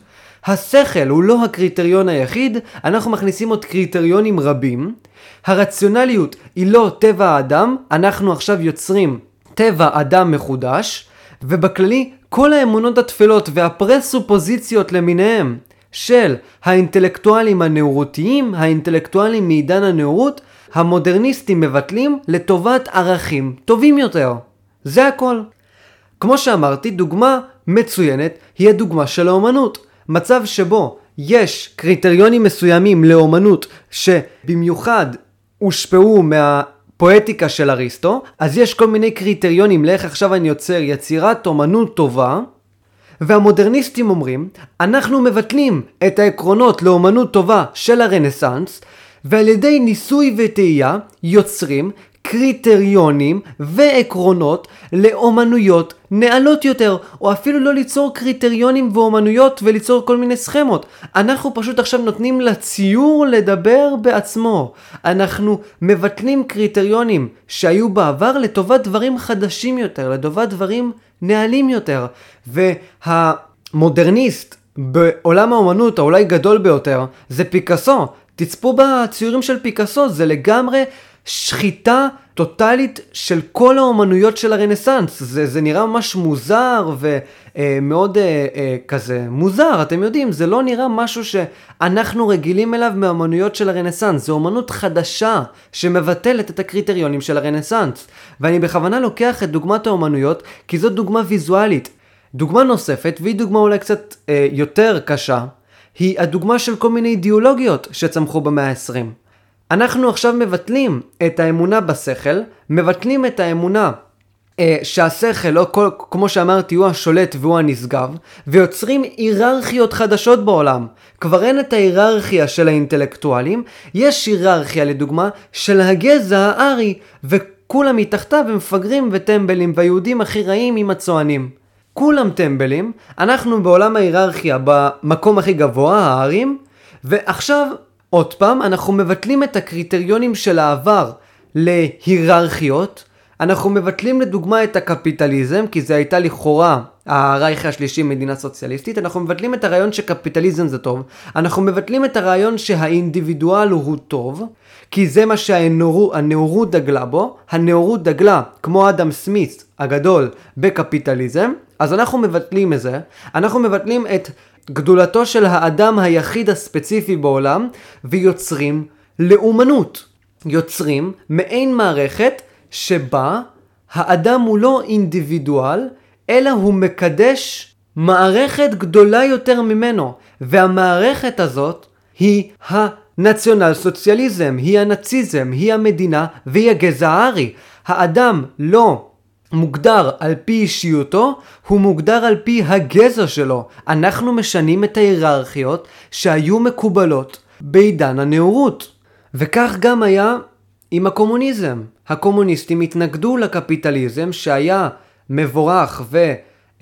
השכל הוא לא הקריטריון היחיד, אנחנו מכניסים עוד קריטריונים רבים. הרציונליות היא לא טבע האדם, אנחנו עכשיו יוצרים טבע אדם מחודש, ובכללי כל האמונות התפלות והפרסופוזיציות למיניהם של האינטלקטואלים הנאורותיים, האינטלקטואלים מעידן הנאורות, המודרניסטים מבטלים לטובת ערכים טובים יותר. זה הכל. כמו שאמרתי, דוגמה מצוינת היא הדוגמה של האומנות. מצב שבו יש קריטריונים מסוימים לאומנות שבמיוחד הושפעו מהפואטיקה של אריסטו, אז יש כל מיני קריטריונים לאיך עכשיו אני יוצר יצירת אומנות טובה, והמודרניסטים אומרים, אנחנו מבטלים את העקרונות לאומנות טובה של הרנסאנס, ועל ידי ניסוי וטעייה יוצרים קריטריונים ועקרונות לאומנויות נעלות יותר, או אפילו לא ליצור קריטריונים ואומנויות וליצור כל מיני סכמות. אנחנו פשוט עכשיו נותנים לציור לדבר בעצמו. אנחנו מבטלים קריטריונים שהיו בעבר לטובת דברים חדשים יותר, לטובת דברים נעלים יותר. והמודרניסט בעולם האומנות האולי גדול ביותר זה פיקאסו. תצפו בציורים של פיקאסו, זה לגמרי שחיטה טוטאלית של כל האומנויות של הרנסאנס. זה, זה נראה ממש מוזר ומאוד אה, אה, אה, כזה מוזר, אתם יודעים, זה לא נראה משהו שאנחנו רגילים אליו מהאומנויות של הרנסאנס. זו אומנות חדשה שמבטלת את הקריטריונים של הרנסאנס. ואני בכוונה לוקח את דוגמת האומנויות כי זו דוגמה ויזואלית. דוגמה נוספת, והיא דוגמה אולי קצת אה, יותר קשה, היא הדוגמה של כל מיני אידיאולוגיות שצמחו במאה ה-20. אנחנו עכשיו מבטלים את האמונה בשכל, מבטלים את האמונה אה, שהשכל, לא כל, כמו שאמרתי, הוא השולט והוא הנשגב, ויוצרים היררכיות חדשות בעולם. כבר אין את ההיררכיה של האינטלקטואלים, יש היררכיה לדוגמה של הגזע הארי, וכולם מתחתיו הם מפגרים וטמבלים, והיהודים הכי רעים עם הצוענים. כולם טמבלים, אנחנו בעולם ההיררכיה במקום הכי גבוה, הארים, ועכשיו עוד פעם, אנחנו מבטלים את הקריטריונים של העבר להיררכיות. אנחנו מבטלים לדוגמה את הקפיטליזם, כי זה הייתה לכאורה הרייך השלישי מדינה סוציאליסטית. אנחנו מבטלים את הרעיון שקפיטליזם זה טוב. אנחנו מבטלים את הרעיון שהאינדיבידואל הוא טוב, כי זה מה שהנאורות דגלה בו. הנאורות דגלה, כמו אדם סמית הגדול, בקפיטליזם. אז אנחנו מבטלים את זה. אנחנו מבטלים את גדולתו של האדם היחיד הספציפי בעולם, ויוצרים לאומנות. יוצרים מעין מערכת שבה האדם הוא לא אינדיבידואל, אלא הוא מקדש מערכת גדולה יותר ממנו. והמערכת הזאת היא הנציונל סוציאליזם, היא הנאציזם, היא המדינה והיא הגזע הארי. האדם לא מוגדר על פי אישיותו, הוא מוגדר על פי הגזע שלו. אנחנו משנים את ההיררכיות שהיו מקובלות בעידן הנאורות. וכך גם היה עם הקומוניזם. הקומוניסטים התנגדו לקפיטליזם שהיה מבורך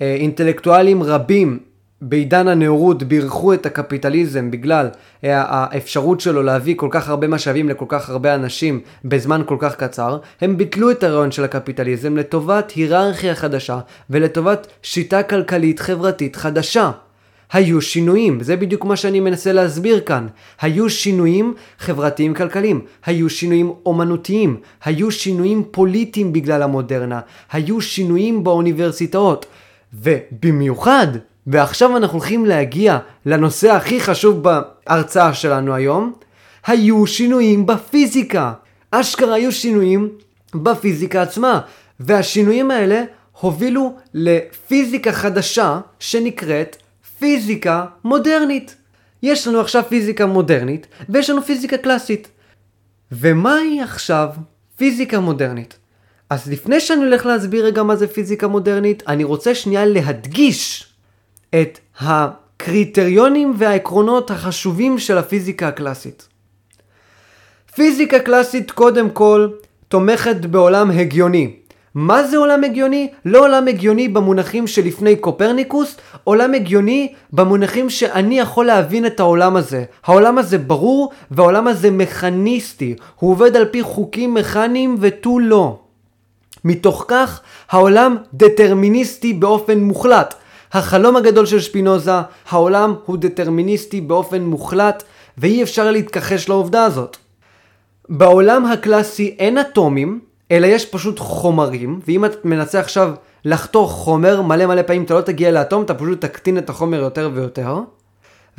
ואינטלקטואלים רבים בעידן הנאורות בירכו את הקפיטליזם בגלל האפשרות שלו להביא כל כך הרבה משאבים לכל כך הרבה אנשים בזמן כל כך קצר, הם ביטלו את הרעיון של הקפיטליזם לטובת היררכיה חדשה ולטובת שיטה כלכלית חברתית חדשה. היו שינויים, זה בדיוק מה שאני מנסה להסביר כאן. היו שינויים חברתיים כלכליים, היו שינויים אומנותיים, היו שינויים פוליטיים בגלל המודרנה, היו שינויים באוניברסיטאות, ובמיוחד ועכשיו אנחנו הולכים להגיע לנושא הכי חשוב בהרצאה שלנו היום. היו שינויים בפיזיקה. אשכרה היו שינויים בפיזיקה עצמה. והשינויים האלה הובילו לפיזיקה חדשה שנקראת פיזיקה מודרנית. יש לנו עכשיו פיזיקה מודרנית ויש לנו פיזיקה קלאסית. ומהי עכשיו פיזיקה מודרנית? אז לפני שאני הולך להסביר רגע מה זה פיזיקה מודרנית, אני רוצה שנייה להדגיש את הקריטריונים והעקרונות החשובים של הפיזיקה הקלאסית. פיזיקה קלאסית קודם כל תומכת בעולם הגיוני. מה זה עולם הגיוני? לא עולם הגיוני במונחים שלפני קופרניקוס, עולם הגיוני במונחים שאני יכול להבין את העולם הזה. העולם הזה ברור והעולם הזה מכניסטי. הוא עובד על פי חוקים מכניים ותו לא. מתוך כך, העולם דטרמיניסטי באופן מוחלט. החלום הגדול של שפינוזה, העולם הוא דטרמיניסטי באופן מוחלט, ואי אפשר להתכחש לעובדה הזאת. בעולם הקלאסי אין אטומים, אלא יש פשוט חומרים, ואם את מנסה עכשיו לחתוך חומר מלא מלא פעמים, אתה לא תגיע לאטום, אתה פשוט תקטין את החומר יותר ויותר.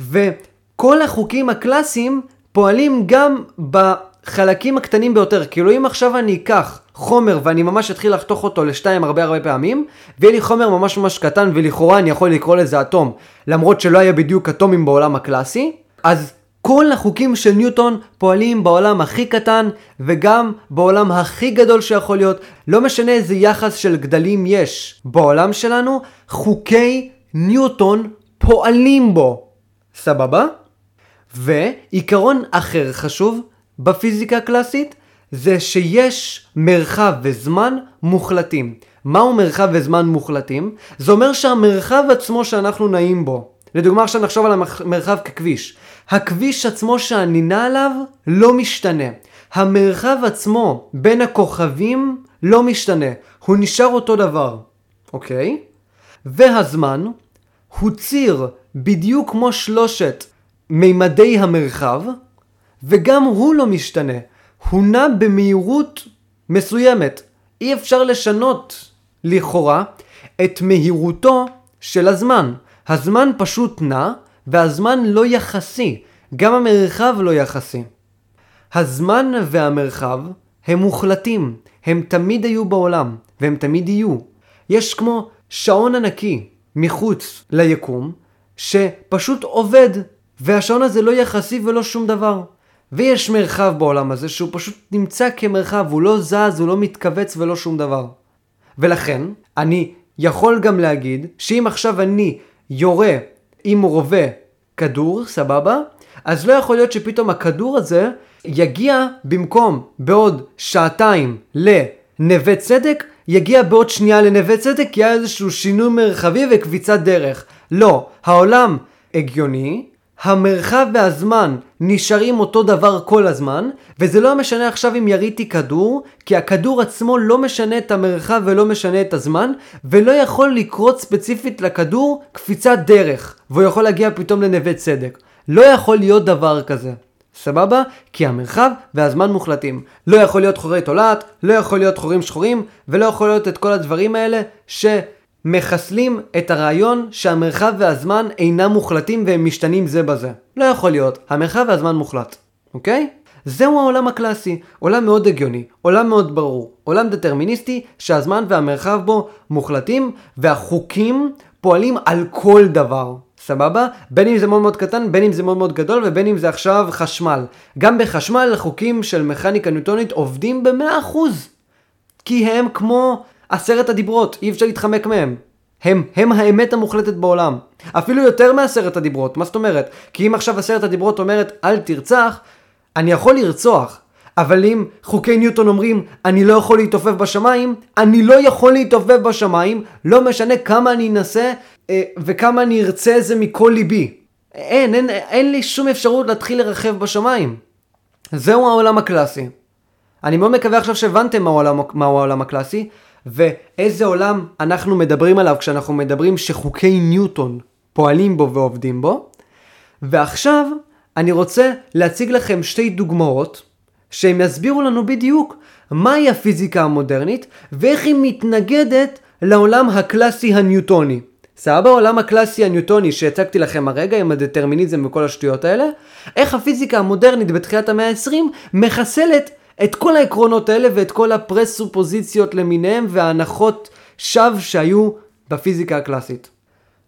וכל החוקים הקלאסיים פועלים גם בחלקים הקטנים ביותר. כאילו אם עכשיו אני אקח חומר ואני ממש אתחיל לחתוך אותו לשתיים הרבה הרבה פעמים, ויהיה לי חומר ממש ממש קטן ולכאורה אני יכול לקרוא לזה אטום, למרות שלא היה בדיוק אטומים בעולם הקלאסי, אז כל החוקים של ניוטון פועלים בעולם הכי קטן וגם בעולם הכי גדול שיכול להיות. לא משנה איזה יחס של גדלים יש בעולם שלנו, חוקי ניוטון פועלים בו. סבבה? ועיקרון אחר חשוב בפיזיקה הקלאסית זה שיש מרחב וזמן מוחלטים. מהו מרחב וזמן מוחלטים? זה אומר שהמרחב עצמו שאנחנו נעים בו, לדוגמה עכשיו נחשוב על המרחב ככביש. הכביש עצמו שאני נע עליו לא משתנה. המרחב עצמו בין הכוכבים לא משתנה. הוא נשאר אותו דבר, אוקיי? והזמן הוא ציר בדיוק כמו שלושת מימדי המרחב, וגם הוא לא משתנה. הוא נע במהירות מסוימת. אי אפשר לשנות, לכאורה, את מהירותו של הזמן. הזמן פשוט נע, והזמן לא יחסי. גם המרחב לא יחסי. הזמן והמרחב הם מוחלטים. הם תמיד היו בעולם, והם תמיד יהיו. יש כמו שעון ענקי מחוץ ליקום, שפשוט עובד, והשעון הזה לא יחסי ולא שום דבר. ויש מרחב בעולם הזה שהוא פשוט נמצא כמרחב, הוא לא זז, הוא לא מתכווץ ולא שום דבר. ולכן, אני יכול גם להגיד שאם עכשיו אני יורה עם רובה כדור, סבבה? אז לא יכול להיות שפתאום הכדור הזה יגיע במקום בעוד שעתיים לנווה צדק, יגיע בעוד שנייה לנווה צדק, כי היה איזשהו שינוי מרחבי וקביצת דרך. לא, העולם הגיוני, המרחב והזמן נשארים אותו דבר כל הזמן, וזה לא משנה עכשיו אם יריתי כדור, כי הכדור עצמו לא משנה את המרחב ולא משנה את הזמן, ולא יכול לקרות ספציפית לכדור קפיצת דרך, והוא יכול להגיע פתאום לנווה צדק. לא יכול להיות דבר כזה. סבבה? כי המרחב והזמן מוחלטים. לא יכול להיות חורי תולעת, לא יכול להיות חורים שחורים, ולא יכול להיות את כל הדברים האלה ש... מחסלים את הרעיון שהמרחב והזמן אינם מוחלטים והם משתנים זה בזה. לא יכול להיות, המרחב והזמן מוחלט, אוקיי? זהו העולם הקלאסי, עולם מאוד הגיוני, עולם מאוד ברור, עולם דטרמיניסטי שהזמן והמרחב בו מוחלטים והחוקים פועלים על כל דבר. סבבה? בין אם זה מאוד מאוד קטן, בין אם זה מאוד מאוד גדול ובין אם זה עכשיו חשמל. גם בחשמל החוקים של מכניקה ניוטונית עובדים ב-100%. כי הם כמו עשרת הדיברות, אי אפשר להתחמק מהם. הם, הם האמת המוחלטת בעולם. אפילו יותר מעשרת הדיברות, מה זאת אומרת? כי אם עכשיו עשרת הדיברות אומרת אל תרצח, אני יכול לרצוח. אבל אם חוקי ניוטון אומרים אני לא יכול להתעופף בשמיים, אני לא יכול להתעופף בשמיים, לא משנה כמה אני אנסה אה, וכמה אני ארצה זה מכל ליבי. אין, אין, אין לי שום אפשרות להתחיל לרחב בשמיים. זהו העולם הקלאסי. אני מאוד מקווה עכשיו שהבנתם מהו העולם, מהו העולם הקלאסי, ואיזה עולם אנחנו מדברים עליו כשאנחנו מדברים שחוקי ניוטון פועלים בו ועובדים בו. ועכשיו אני רוצה להציג לכם שתי דוגמאות שהם יסבירו לנו בדיוק מהי הפיזיקה המודרנית ואיך היא מתנגדת לעולם הקלאסי הניוטוני. סבבה? העולם הקלאסי הניוטוני שהצגתי לכם הרגע עם הדטרמיניזם וכל השטויות האלה, איך הפיזיקה המודרנית בתחילת המאה ה-20 מחסלת את כל העקרונות האלה ואת כל הפרסופוזיציות למיניהם וההנחות שווא שהיו בפיזיקה הקלאסית.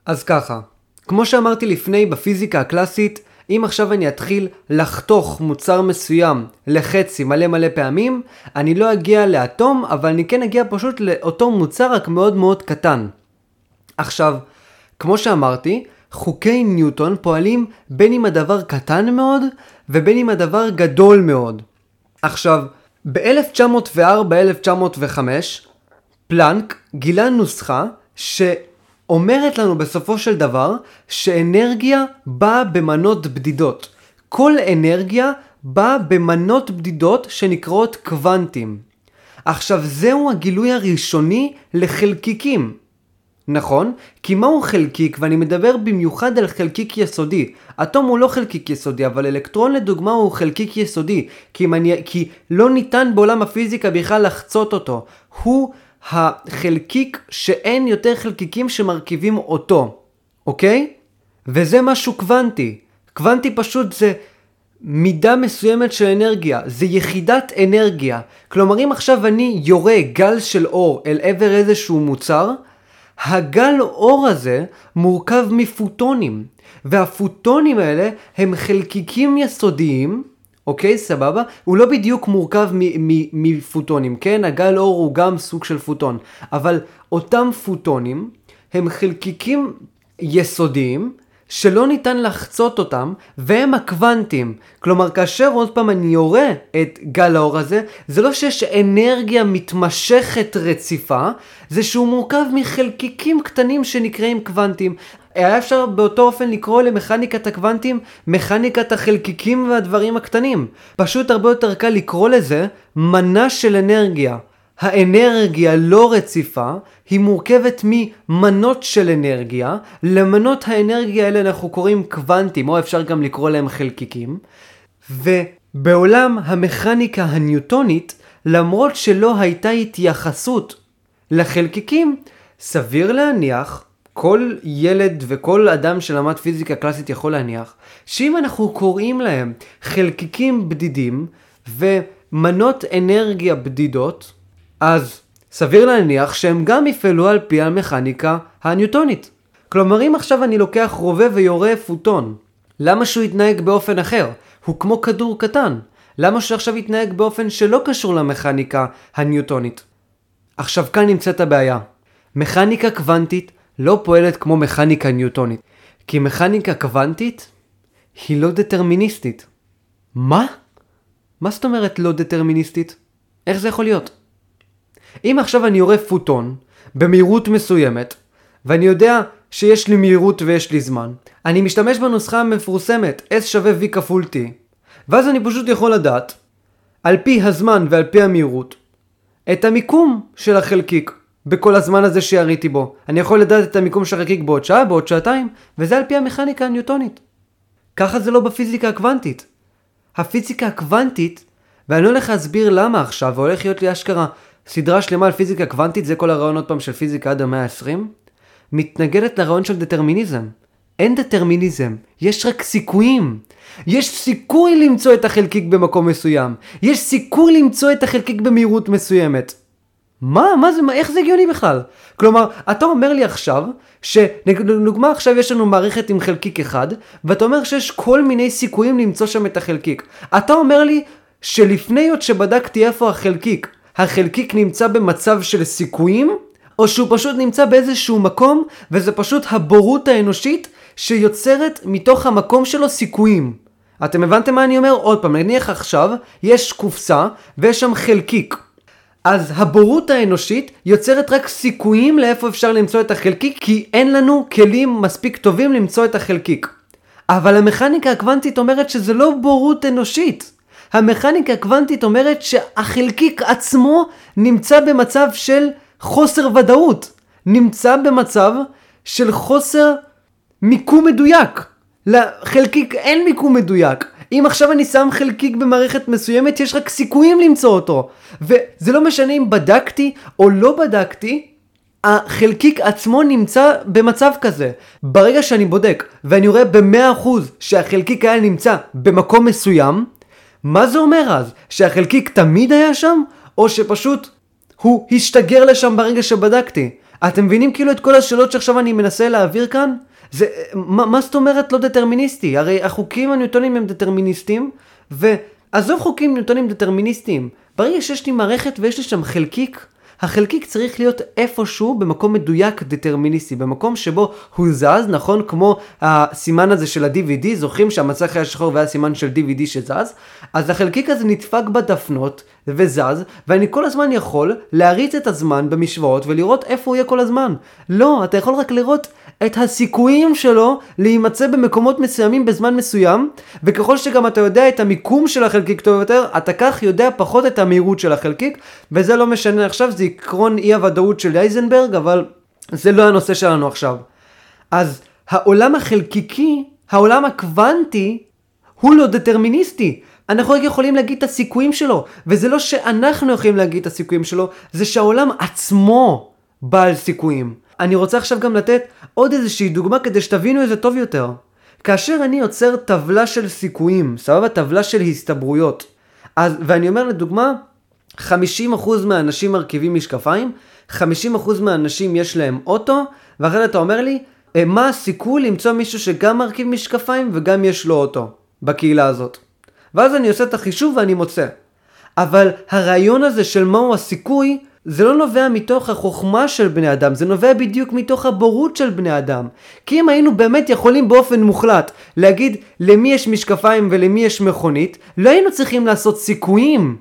אז ככה, כמו שאמרתי לפני בפיזיקה הקלאסית, אם עכשיו אני אתחיל לחתוך מוצר מסוים לחצי מלא מלא פעמים, אני לא אגיע לאטום, אבל אני כן אגיע פשוט לאותו מוצר רק מאוד מאוד קטן. עכשיו, כמו שאמרתי, חוקי ניוטון פועלים בין אם הדבר קטן מאוד ובין אם הדבר גדול מאוד. עכשיו, ב-1904-1905 פלנק גילה נוסחה שאומרת לנו בסופו של דבר שאנרגיה באה במנות בדידות. כל אנרגיה באה במנות בדידות שנקראות קוונטים. עכשיו זהו הגילוי הראשוני לחלקיקים. נכון? כי מהו חלקיק? ואני מדבר במיוחד על חלקיק יסודי. אטום הוא לא חלקיק יסודי, אבל אלקטרון לדוגמה הוא חלקיק יסודי. כי, מני... כי לא ניתן בעולם הפיזיקה בכלל לחצות אותו. הוא החלקיק שאין יותר חלקיקים שמרכיבים אותו, אוקיי? וזה משהו קוונטי. קוונטי פשוט זה מידה מסוימת של אנרגיה, זה יחידת אנרגיה. כלומר אם עכשיו אני יורה גל של אור אל עבר איזשהו מוצר, הגל אור הזה מורכב מפוטונים, והפוטונים האלה הם חלקיקים יסודיים, אוקיי, סבבה? הוא לא בדיוק מורכב מפוטונים, כן? הגל אור הוא גם סוג של פוטון, אבל אותם פוטונים הם חלקיקים יסודיים שלא ניתן לחצות אותם, והם הקוונטים. כלומר, כאשר עוד פעם אני יורה את גל האור הזה, זה לא שיש אנרגיה מתמשכת רציפה, זה שהוא מורכב מחלקיקים קטנים שנקראים קוונטים. היה אפשר באותו אופן לקרוא למכניקת הקוונטים מכניקת החלקיקים והדברים הקטנים. פשוט הרבה יותר קל לקרוא לזה מנה של אנרגיה. האנרגיה לא רציפה היא מורכבת ממנות של אנרגיה, למנות האנרגיה האלה אנחנו קוראים קוונטים, או אפשר גם לקרוא להם חלקיקים, ובעולם המכניקה הניוטונית, למרות שלא הייתה התייחסות לחלקיקים, סביר להניח, כל ילד וכל אדם שלמד פיזיקה קלאסית יכול להניח, שאם אנחנו קוראים להם חלקיקים בדידים ומנות אנרגיה בדידות, אז סביר להניח שהם גם יפעלו על פי המכניקה הניוטונית. כלומר אם עכשיו אני לוקח רובה ויורה פוטון, למה שהוא יתנהג באופן אחר? הוא כמו כדור קטן. למה שעכשיו יתנהג באופן שלא קשור למכניקה הניוטונית? עכשיו כאן נמצאת הבעיה. מכניקה קוונטית לא פועלת כמו מכניקה ניוטונית, כי מכניקה קוונטית היא לא דטרמיניסטית. מה? מה זאת אומרת לא דטרמיניסטית? איך זה יכול להיות? אם עכשיו אני יורה פוטון במהירות מסוימת, ואני יודע שיש לי מהירות ויש לי זמן, אני משתמש בנוסחה המפורסמת S שווה V כפול T, ואז אני פשוט יכול לדעת, על פי הזמן ועל פי המהירות, את המיקום של החלקיק בכל הזמן הזה שיריתי בו. אני יכול לדעת את המיקום של החלקיק בעוד שעה, בעוד שעתיים, וזה על פי המכניקה הניוטונית. ככה זה לא בפיזיקה הקוונטית. הפיזיקה הקוונטית, ואני הולך להסביר למה עכשיו, והולך להיות לי אשכרה סדרה שלמה על פיזיקה קוונטית, זה כל הרעיון עוד פעם של פיזיקה עד המאה ה-20, מתנגדת לרעיון של דטרמיניזם. אין דטרמיניזם, יש רק סיכויים. יש סיכוי למצוא את החלקיק במקום מסוים. יש סיכוי למצוא את החלקיק במהירות מסוימת. מה? מה זה? מה, איך זה הגיוני בכלל? כלומר, אתה אומר לי עכשיו, שלדוגמה עכשיו יש לנו מערכת עם חלקיק אחד, ואתה אומר שיש כל מיני סיכויים למצוא שם את החלקיק. אתה אומר לי שלפני עוד שבדקתי איפה החלקיק, החלקיק נמצא במצב של סיכויים, או שהוא פשוט נמצא באיזשהו מקום, וזה פשוט הבורות האנושית שיוצרת מתוך המקום שלו סיכויים. אתם הבנתם מה אני אומר? עוד פעם, נניח עכשיו, יש קופסה, ויש שם חלקיק. אז הבורות האנושית יוצרת רק סיכויים לאיפה אפשר למצוא את החלקיק, כי אין לנו כלים מספיק טובים למצוא את החלקיק. אבל המכניקה הקוונטית אומרת שזה לא בורות אנושית. המכניקה הקוונטית אומרת שהחלקיק עצמו נמצא במצב של חוסר ודאות. נמצא במצב של חוסר מיקום מדויק. לחלקיק אין מיקום מדויק. אם עכשיו אני שם חלקיק במערכת מסוימת, יש רק סיכויים למצוא אותו. וזה לא משנה אם בדקתי או לא בדקתי, החלקיק עצמו נמצא במצב כזה. ברגע שאני בודק ואני רואה במאה אחוז שהחלקיק היה נמצא במקום מסוים, מה זה אומר אז? שהחלקיק תמיד היה שם? או שפשוט הוא השתגר לשם ברגע שבדקתי? אתם מבינים כאילו את כל השאלות שעכשיו אני מנסה להעביר כאן? זה, מה, מה זאת אומרת לא דטרמיניסטי? הרי החוקים הניוטונים הם דטרמיניסטיים, ועזוב חוקים ניוטונים דטרמיניסטיים, ברגע שיש לי מערכת ויש לי שם חלקיק, החלקיק צריך להיות איפשהו במקום מדויק דטרמיניסטי, במקום שבו הוא זז, נכון? כמו הסימן הזה של ה-DVD, זוכרים שהמצח היה שחור והיה סימן של DVD שזז? אז החלקיק הזה נדפק בדפנות וזז, ואני כל הזמן יכול להריץ את הזמן במשוואות ולראות איפה הוא יהיה כל הזמן. לא, אתה יכול רק לראות את הסיכויים שלו להימצא במקומות מסוימים בזמן מסוים, וככל שגם אתה יודע את המיקום של החלקיק טוב יותר, אתה כך יודע פחות את המהירות של החלקיק, וזה לא משנה עכשיו, זה עקרון אי הוודאות של אייזנברג, אבל זה לא הנושא שלנו עכשיו. אז העולם החלקיקי, העולם הקוונטי, הוא לא דטרמיניסטי. אנחנו רק יכולים להגיד את הסיכויים שלו, וזה לא שאנחנו יכולים להגיד את הסיכויים שלו, זה שהעולם עצמו בעל סיכויים. אני רוצה עכשיו גם לתת עוד איזושהי דוגמה כדי שתבינו את זה טוב יותר. כאשר אני יוצר טבלה של סיכויים, סבבה? טבלה של הסתברויות. אז, ואני אומר לדוגמה, 50% מהאנשים מרכיבים משקפיים, 50% מהאנשים יש להם אוטו, ואחרי אתה אומר לי, אה, מה הסיכוי למצוא מישהו שגם מרכיב משקפיים וגם יש לו אוטו בקהילה הזאת. ואז אני עושה את החישוב ואני מוצא. אבל הרעיון הזה של מהו הסיכוי, זה לא נובע מתוך החוכמה של בני אדם, זה נובע בדיוק מתוך הבורות של בני אדם. כי אם היינו באמת יכולים באופן מוחלט להגיד למי יש משקפיים ולמי יש מכונית, לא היינו צריכים לעשות סיכויים.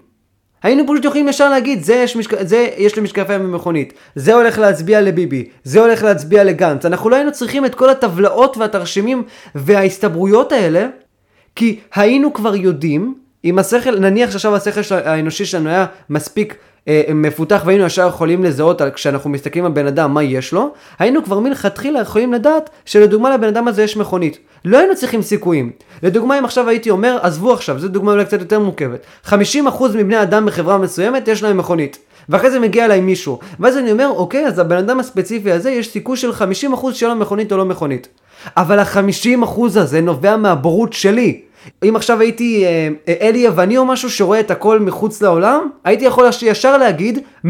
היינו פשוט יכולים ישר להגיד, זה יש, משק... זה יש לי משקפיים ומכונית, זה הולך להצביע לביבי, זה הולך להצביע לגנץ. אנחנו לא היינו צריכים את כל הטבלאות והתרשימים וההסתברויות האלה, כי היינו כבר יודעים, אם השכל, נניח שעכשיו השכל האנושי שלנו היה מספיק אה, מפותח והיינו ישר יכולים לזהות על, כשאנחנו מסתכלים על בן אדם מה יש לו, היינו כבר מלכתחילה יכולים לדעת שלדוגמה לבן אדם הזה יש מכונית. לא היינו צריכים סיכויים. לדוגמה אם עכשיו הייתי אומר, עזבו עכשיו, זו דוגמה אולי קצת יותר מורכבת. 50% מבני אדם בחברה מסוימת יש להם מכונית. ואחרי זה מגיע אליי מישהו. ואז אני אומר, אוקיי, אז הבן אדם הספציפי הזה יש סיכוי של 50% שיהיה לו מכונית או לא מכונית. אבל ה-50% הזה נובע מהבורות שלי. אם עכשיו הייתי אה, אלי יווני או משהו שרואה את הכל מחוץ לעולם, הייתי יכול ישר להגיד 100%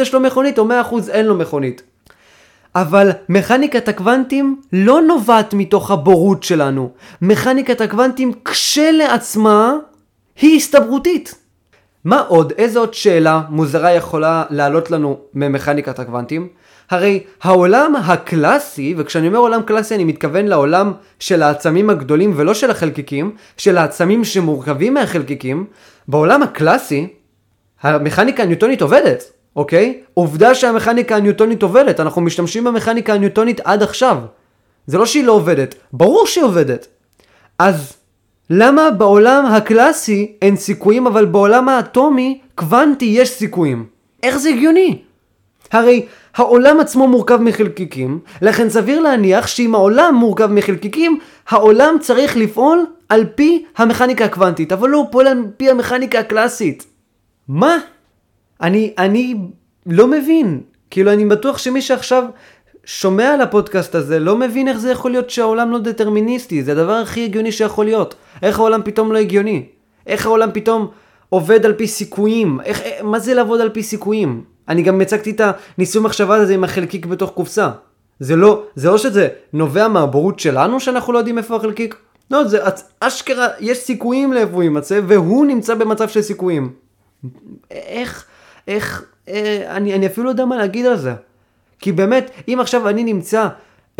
יש לו מכונית או 100% אין לו מכונית. אבל מכניקת הקוונטים לא נובעת מתוך הבורות שלנו. מכניקת הקוונטים כשלעצמה היא הסתברותית. מה עוד, איזה עוד שאלה מוזרה יכולה לעלות לנו ממכניקת הקוונטים? הרי העולם הקלאסי, וכשאני אומר עולם קלאסי אני מתכוון לעולם של העצמים הגדולים ולא של החלקיקים, של העצמים שמורכבים מהחלקיקים, בעולם הקלאסי המכניקה הניוטונית עובדת, אוקיי? עובדה שהמכניקה הניוטונית עובדת, אנחנו משתמשים במכניקה הניוטונית עד עכשיו. זה לא שהיא לא עובדת, ברור שהיא עובדת. אז למה בעולם הקלאסי אין סיכויים אבל בעולם האטומי קוונטי יש סיכויים? איך זה הגיוני? הרי העולם עצמו מורכב מחלקיקים, לכן סביר להניח שאם העולם מורכב מחלקיקים, העולם צריך לפעול על פי המכניקה הקוונטית, אבל לא הוא פועל על פי המכניקה הקלאסית. מה? אני, אני לא מבין. כאילו, אני בטוח שמי שעכשיו שומע על הפודקאסט הזה לא מבין איך זה יכול להיות שהעולם לא דטרמיניסטי, זה הדבר הכי הגיוני שיכול להיות. איך העולם פתאום לא הגיוני? איך העולם פתאום עובד על פי סיכויים? איך, מה זה לעבוד על פי סיכויים? אני גם הצגתי את הניסוי מחשבה הזה עם החלקיק בתוך קופסה. זה לא, זה לא שזה נובע מהבורות שלנו שאנחנו לא יודעים איפה החלקיק. לא, זה אשכרה, יש סיכויים לאיפה הוא יימצא, והוא נמצא במצב של סיכויים. איך, איך, אה, אני, אני אפילו לא יודע מה להגיד על זה. כי באמת, אם עכשיו אני נמצא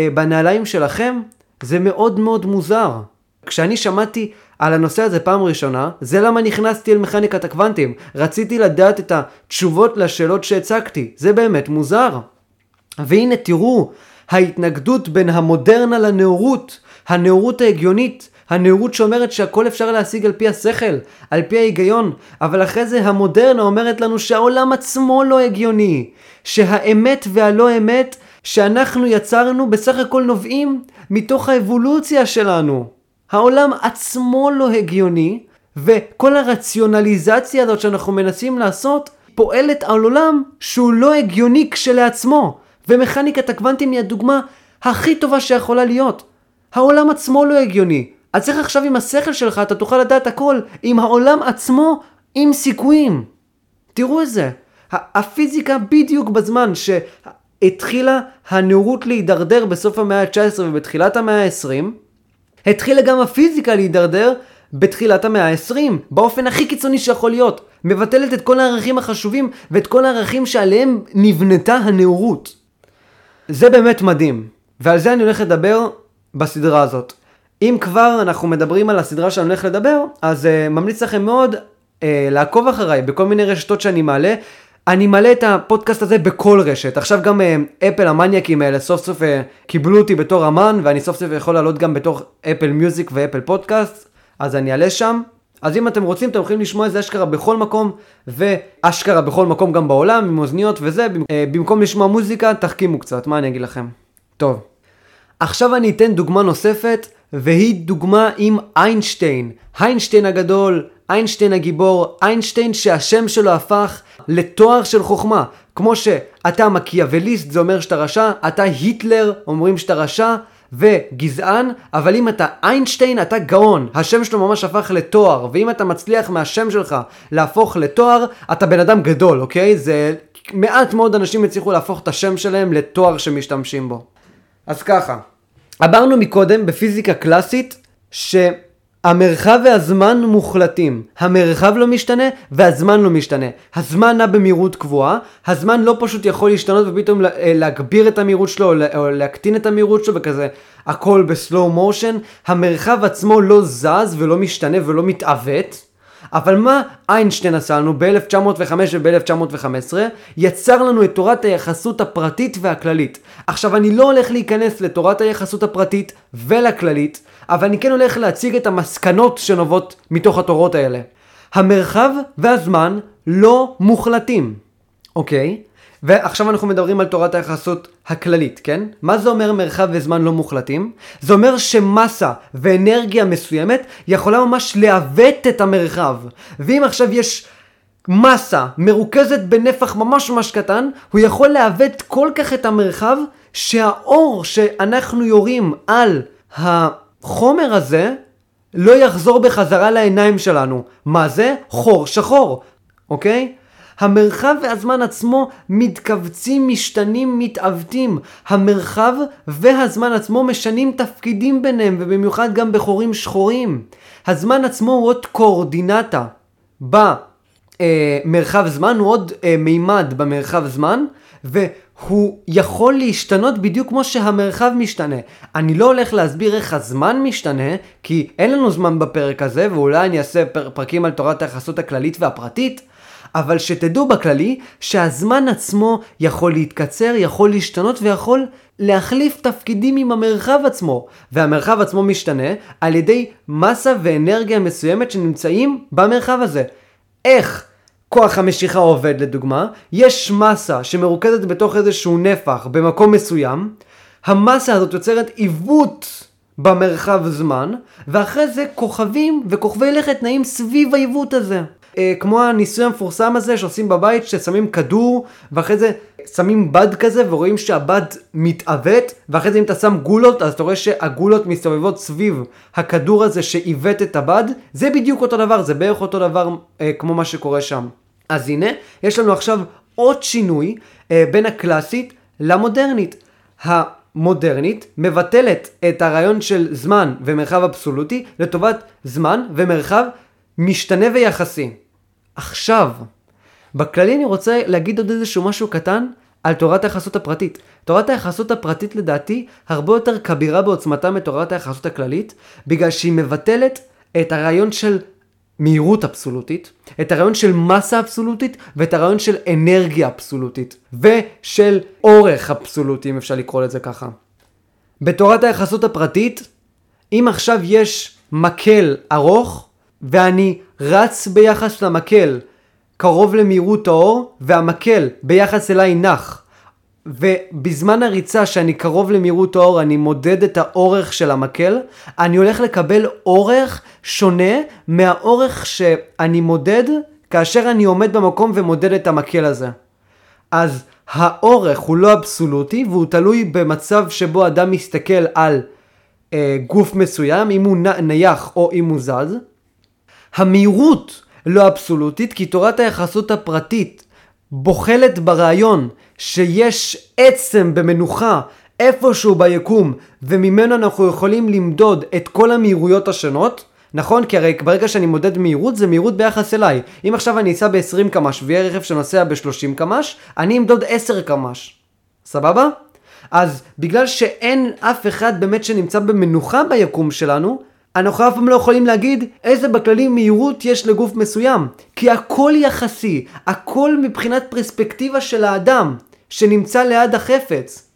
אה, בנעליים שלכם, זה מאוד מאוד מוזר. כשאני שמעתי על הנושא הזה פעם ראשונה, זה למה נכנסתי אל מכניקת הקוונטים. רציתי לדעת את התשובות לשאלות שהצגתי. זה באמת מוזר. והנה תראו, ההתנגדות בין המודרנה לנאורות, הנאורות ההגיונית, הנאורות שאומרת שהכל אפשר להשיג על פי השכל, על פי ההיגיון, אבל אחרי זה המודרנה אומרת לנו שהעולם עצמו לא הגיוני, שהאמת והלא אמת שאנחנו יצרנו בסך הכל נובעים מתוך האבולוציה שלנו. העולם עצמו לא הגיוני, וכל הרציונליזציה הזאת שאנחנו מנסים לעשות, פועלת על עולם שהוא לא הגיוני כשלעצמו. ומכניקת הקוונטים היא הדוגמה הכי טובה שיכולה להיות. העולם עצמו לא הגיוני. אז איך עכשיו עם השכל שלך אתה תוכל לדעת הכל עם העולם עצמו עם סיכויים. תראו את זה. הפיזיקה בדיוק בזמן שהתחילה הנאורות להידרדר בסוף המאה ה-19 ובתחילת המאה ה-20, התחילה גם הפיזיקה להידרדר בתחילת המאה ה-20, באופן הכי קיצוני שיכול להיות. מבטלת את כל הערכים החשובים ואת כל הערכים שעליהם נבנתה הנאורות. זה באמת מדהים, ועל זה אני הולך לדבר בסדרה הזאת. אם כבר אנחנו מדברים על הסדרה שאני הולך לדבר, אז uh, ממליץ לכם מאוד uh, לעקוב אחריי בכל מיני רשתות שאני מעלה. אני מעלה את הפודקאסט הזה בכל רשת. עכשיו גם uh, אפל המניאקים האלה סוף סוף uh, קיבלו אותי בתור אמן, ואני סוף סוף יכול לעלות גם בתור אפל מיוזיק ואפל פודקאסט, אז אני אעלה שם. אז אם אתם רוצים, אתם יכולים לשמוע את זה אשכרה בכל מקום, ואשכרה בכל מקום גם בעולם, עם אוזניות וזה, במקום לשמוע מוזיקה, תחכימו קצת, מה אני אגיד לכם? טוב. עכשיו אני אתן דוגמה נוספת, והיא דוגמה עם איינשטיין. איינשטיין הגדול, איינשטיין הגיבור, איינשטיין שהשם שלו הפך לתואר של חוכמה. כמו שאתה מקיאווליסט זה אומר שאתה רשע, אתה היטלר אומרים שאתה רשע, וגזען, אבל אם אתה איינשטיין אתה גאון, השם שלו ממש הפך לתואר, ואם אתה מצליח מהשם שלך להפוך לתואר, אתה בן אדם גדול, אוקיי? זה מעט מאוד אנשים הצליחו להפוך את השם שלהם לתואר שמשתמשים בו. אז ככה, אמרנו מקודם בפיזיקה קלאסית שהמרחב והזמן מוחלטים. המרחב לא משתנה והזמן לא משתנה. הזמן נע במהירות קבועה, הזמן לא פשוט יכול להשתנות ופתאום אה, להגביר את המהירות שלו או להקטין את המהירות שלו וכזה הכל בסלואו מושן. המרחב עצמו לא זז ולא משתנה ולא מתעוות. אבל מה איינשטיין עשה לנו ב-1905 וב-1915? יצר לנו את תורת היחסות הפרטית והכללית. עכשיו אני לא הולך להיכנס לתורת היחסות הפרטית ולכללית, אבל אני כן הולך להציג את המסקנות שנובעות מתוך התורות האלה. המרחב והזמן לא מוחלטים, אוקיי? ועכשיו אנחנו מדברים על תורת היחסות הכללית, כן? מה זה אומר מרחב וזמן לא מוחלטים? זה אומר שמסה ואנרגיה מסוימת יכולה ממש לעוות את המרחב. ואם עכשיו יש מסה מרוכזת בנפח ממש ממש קטן, הוא יכול לעוות כל כך את המרחב שהאור שאנחנו יורים על החומר הזה לא יחזור בחזרה לעיניים שלנו. מה זה? חור שחור, אוקיי? המרחב והזמן עצמו מתכווצים, משתנים, מתעוותים. המרחב והזמן עצמו משנים תפקידים ביניהם, ובמיוחד גם בחורים שחורים. הזמן עצמו הוא עוד קואורדינטה במרחב זמן, הוא עוד אה, מימד במרחב זמן, והוא יכול להשתנות בדיוק כמו שהמרחב משתנה. אני לא הולך להסביר איך הזמן משתנה, כי אין לנו זמן בפרק הזה, ואולי אני אעשה פרקים על תורת היחסות הכללית והפרטית, אבל שתדעו בכללי שהזמן עצמו יכול להתקצר, יכול להשתנות ויכול להחליף תפקידים עם המרחב עצמו. והמרחב עצמו משתנה על ידי מסה ואנרגיה מסוימת שנמצאים במרחב הזה. איך כוח המשיכה עובד לדוגמה? יש מסה שמרוכזת בתוך איזשהו נפח במקום מסוים, המסה הזאת יוצרת עיוות במרחב זמן, ואחרי זה כוכבים וכוכבי לכת נעים סביב העיוות הזה. אה, כמו הניסוי המפורסם הזה שעושים בבית, ששמים כדור, ואחרי זה שמים בד כזה, ורואים שהבד מתעוות, ואחרי זה אם אתה שם גולות, אז אתה רואה שהגולות מסתובבות סביב הכדור הזה שעיוות את הבד, זה בדיוק אותו דבר, זה בערך אותו דבר אה, כמו מה שקורה שם. אז הנה, יש לנו עכשיו עוד שינוי אה, בין הקלאסית למודרנית. המודרנית מבטלת את הרעיון של זמן ומרחב אבסולוטי לטובת זמן ומרחב משתנה ויחסי. עכשיו, בכללי אני רוצה להגיד עוד איזשהו משהו קטן על תורת היחסות הפרטית. תורת היחסות הפרטית לדעתי הרבה יותר כבירה בעוצמתה מתורת היחסות הכללית, בגלל שהיא מבטלת את הרעיון של מהירות אבסולוטית, את הרעיון של מסה אבסולוטית ואת הרעיון של אנרגיה אבסולוטית, ושל אורך אבסולוטי אם אפשר לקרוא לזה ככה. בתורת היחסות הפרטית, אם עכשיו יש מקל ארוך, ואני רץ ביחס למקל קרוב למהירות האור, והמקל ביחס אליי נח. ובזמן הריצה שאני קרוב למהירות האור אני מודד את האורך של המקל, אני הולך לקבל אורך שונה מהאורך שאני מודד כאשר אני עומד במקום ומודד את המקל הזה. אז האורך הוא לא אבסולוטי והוא תלוי במצב שבו אדם מסתכל על אה, גוף מסוים, אם הוא נייח או אם הוא זז. המהירות לא אבסולוטית, כי תורת היחסות הפרטית בוחלת ברעיון שיש עצם במנוחה איפשהו ביקום, וממנו אנחנו יכולים למדוד את כל המהירויות השונות, נכון? כי הרי ברגע שאני מודד מהירות, זה מהירות ביחס אליי. אם עכשיו אני אסע ב-20 קמ"ש ויהיה רכב שנוסע ב-30 קמ"ש, אני אמדוד 10 קמ"ש. סבבה? אז בגלל שאין אף אחד באמת שנמצא במנוחה ביקום שלנו, אנחנו אף פעם לא יכולים להגיד איזה בכללי מהירות יש לגוף מסוים. כי הכל יחסי, הכל מבחינת פרספקטיבה של האדם שנמצא ליד החפץ.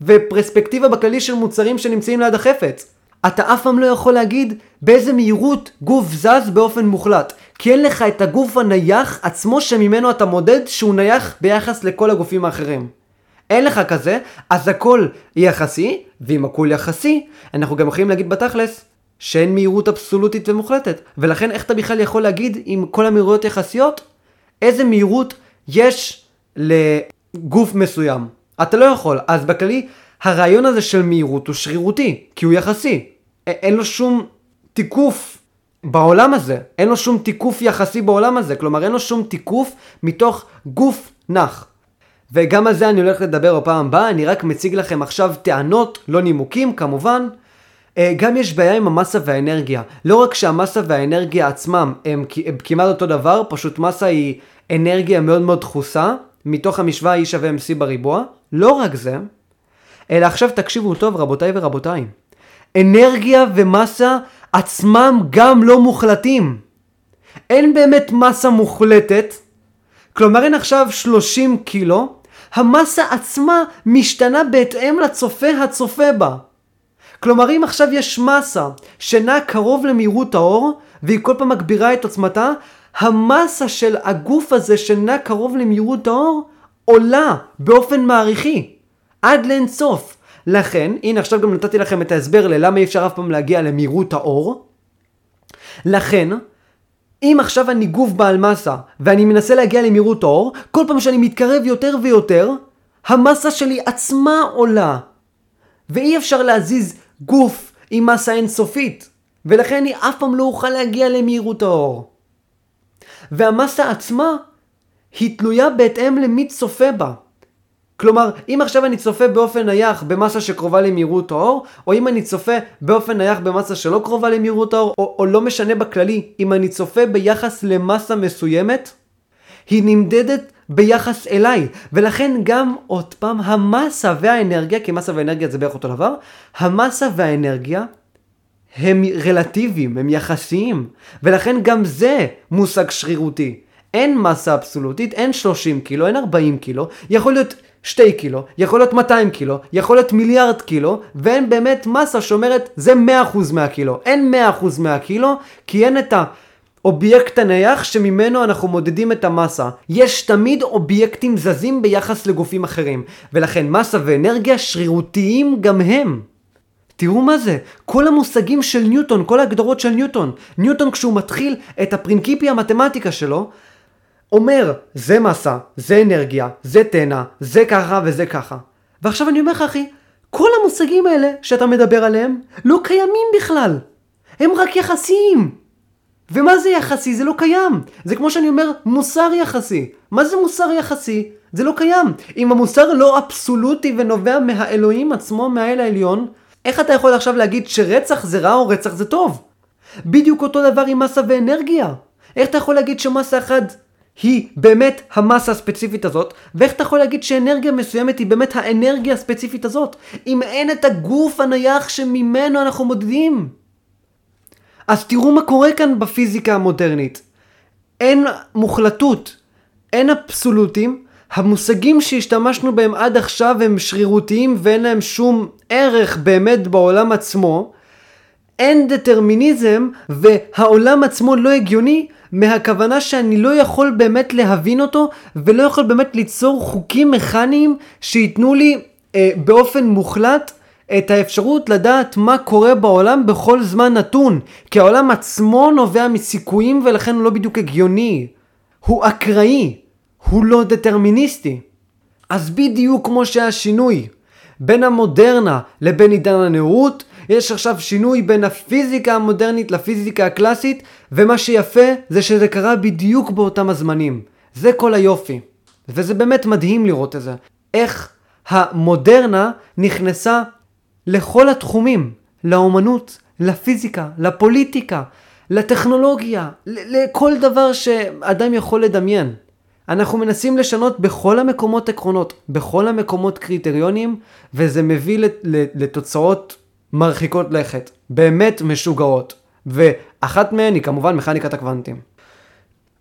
ופרספקטיבה בכללי של מוצרים שנמצאים ליד החפץ. אתה אף פעם לא יכול להגיד באיזה מהירות גוף זז באופן מוחלט. כי אין לך את הגוף הנייח עצמו שממנו אתה מודד שהוא נייח ביחס לכל הגופים האחרים. אין לך כזה, אז הכל יחסי, ואם הכל יחסי, אנחנו גם יכולים להגיד בתכלס שאין מהירות אבסולוטית ומוחלטת. ולכן איך אתה בכלל יכול להגיד אם כל המהירויות יחסיות, איזה מהירות יש לגוף מסוים. אתה לא יכול. אז בכללי, הרעיון הזה של מהירות הוא שרירותי, כי הוא יחסי. אין לו שום תיקוף בעולם הזה. אין לו שום תיקוף יחסי בעולם הזה. כלומר, אין לו שום תיקוף מתוך גוף נח. וגם על זה אני הולך לדבר בפעם הבאה, אני רק מציג לכם עכשיו טענות, לא נימוקים כמובן. אה, גם יש בעיה עם המסה והאנרגיה. לא רק שהמסה והאנרגיה עצמם הם כמעט אותו דבר, פשוט מסה היא אנרגיה מאוד מאוד דחוסה, מתוך המשוואה E שווה MC בריבוע. לא רק זה, אלא עכשיו תקשיבו טוב רבותיי ורבותיי. אנרגיה ומסה עצמם גם לא מוחלטים. אין באמת מסה מוחלטת, כלומר אין עכשיו 30 קילו, המסה עצמה משתנה בהתאם לצופה הצופה בה. כלומר אם עכשיו יש מסה שנעה קרוב למהירות האור, והיא כל פעם מגבירה את עוצמתה, המסה של הגוף הזה שנע קרוב למהירות האור עולה באופן מעריכי, עד לאינסוף. לכן, הנה עכשיו גם נתתי לכם את ההסבר ללמה אי אפשר אף פעם להגיע למהירות האור. לכן, אם עכשיו אני גוף בעל מסה ואני מנסה להגיע למהירות האור, כל פעם שאני מתקרב יותר ויותר, המסה שלי עצמה עולה. ואי אפשר להזיז גוף עם מסה אינסופית, ולכן אני אף פעם לא אוכל להגיע למהירות האור. והמסה עצמה היא תלויה בהתאם למי צופה בה. כלומר, אם עכשיו אני צופה באופן נייח במסה שקרובה למהירות האור, או אם אני צופה באופן נייח במסה שלא קרובה למהירות האור, או, או לא משנה בכללי, אם אני צופה ביחס למסה מסוימת, היא נמדדת ביחס אליי, ולכן גם עוד פעם המסה והאנרגיה, כי מסה ואנרגיה זה בערך אותו דבר, המסה והאנרגיה הם רלטיביים, הם יחסיים, ולכן גם זה מושג שרירותי. אין מסה אבסולוטית, אין 30 קילו, אין 40 קילו, יכול להיות 2 קילו, יכול להיות 200 קילו, יכול להיות מיליארד קילו, ואין באמת מסה שאומרת זה 100% מהקילו. אין 100% מהקילו, כי אין את האובייקט הנייח שממנו אנחנו מודדים את המסה. יש תמיד אובייקטים זזים ביחס לגופים אחרים, ולכן מסה ואנרגיה שרירותיים גם הם. תראו מה זה, כל המושגים של ניוטון, כל ההגדרות של ניוטון. ניוטון כשהוא מתחיל את ה Principia Mathematica שלו, אומר, זה מסה, זה אנרגיה, זה תנע, זה ככה וזה ככה. ועכשיו אני אומר לך אחי, כל המושגים האלה שאתה מדבר עליהם לא קיימים בכלל. הם רק יחסיים. ומה זה יחסי? זה לא קיים. זה כמו שאני אומר, מוסר יחסי. מה זה מוסר יחסי? זה לא קיים. אם המוסר לא אבסולוטי ונובע מהאלוהים עצמו, מהאל העליון, איך אתה יכול עכשיו להגיד שרצח זה רע או רצח זה טוב? בדיוק אותו דבר עם מסה ואנרגיה. איך אתה יכול להגיד שמסה אחת היא באמת המסה הספציפית הזאת, ואיך אתה יכול להגיד שאנרגיה מסוימת היא באמת האנרגיה הספציפית הזאת, אם אין את הגוף הנייח שממנו אנחנו מודדים? אז תראו מה קורה כאן בפיזיקה המודרנית. אין מוחלטות, אין אבסולוטים, המושגים שהשתמשנו בהם עד עכשיו הם שרירותיים ואין להם שום ערך באמת בעולם עצמו. אין דטרמיניזם והעולם עצמו לא הגיוני מהכוונה שאני לא יכול באמת להבין אותו ולא יכול באמת ליצור חוקים מכניים שייתנו לי אה, באופן מוחלט את האפשרות לדעת מה קורה בעולם בכל זמן נתון. כי העולם עצמו נובע מסיכויים ולכן הוא לא בדיוק הגיוני. הוא אקראי הוא לא דטרמיניסטי אז בדיוק כמו שהשינוי בין המודרנה לבין עידן הנאורות יש עכשיו שינוי בין הפיזיקה המודרנית לפיזיקה הקלאסית, ומה שיפה זה שזה קרה בדיוק באותם הזמנים. זה כל היופי. וזה באמת מדהים לראות את זה. איך המודרנה נכנסה לכל התחומים, לאומנות, לפיזיקה, לפוליטיקה, לטכנולוגיה, לכל דבר שאדם יכול לדמיין. אנחנו מנסים לשנות בכל המקומות עקרונות, בכל המקומות קריטריונים, וזה מביא לתוצאות מרחיקות לכת, באמת משוגעות. ואחת מהן היא כמובן מכניקת הקוונטים.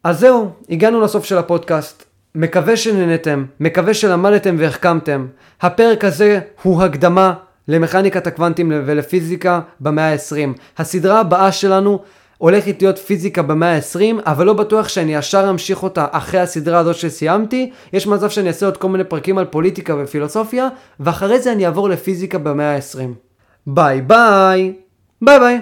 אז זהו, הגענו לסוף של הפודקאסט. מקווה שנהנתם, מקווה שלמדתם והחכמתם. הפרק הזה הוא הקדמה למכניקת הקוונטים ולפיזיקה במאה ה-20. הסדרה הבאה שלנו הולכת להיות פיזיקה במאה ה-20, אבל לא בטוח שאני ישר אמשיך אותה אחרי הסדרה הזאת שסיימתי. יש מצב שאני אעשה עוד כל מיני פרקים על פוליטיקה ופילוסופיה, ואחרי זה אני אעבור לפיזיקה במאה ה-20. ביי ביי! ביי ביי!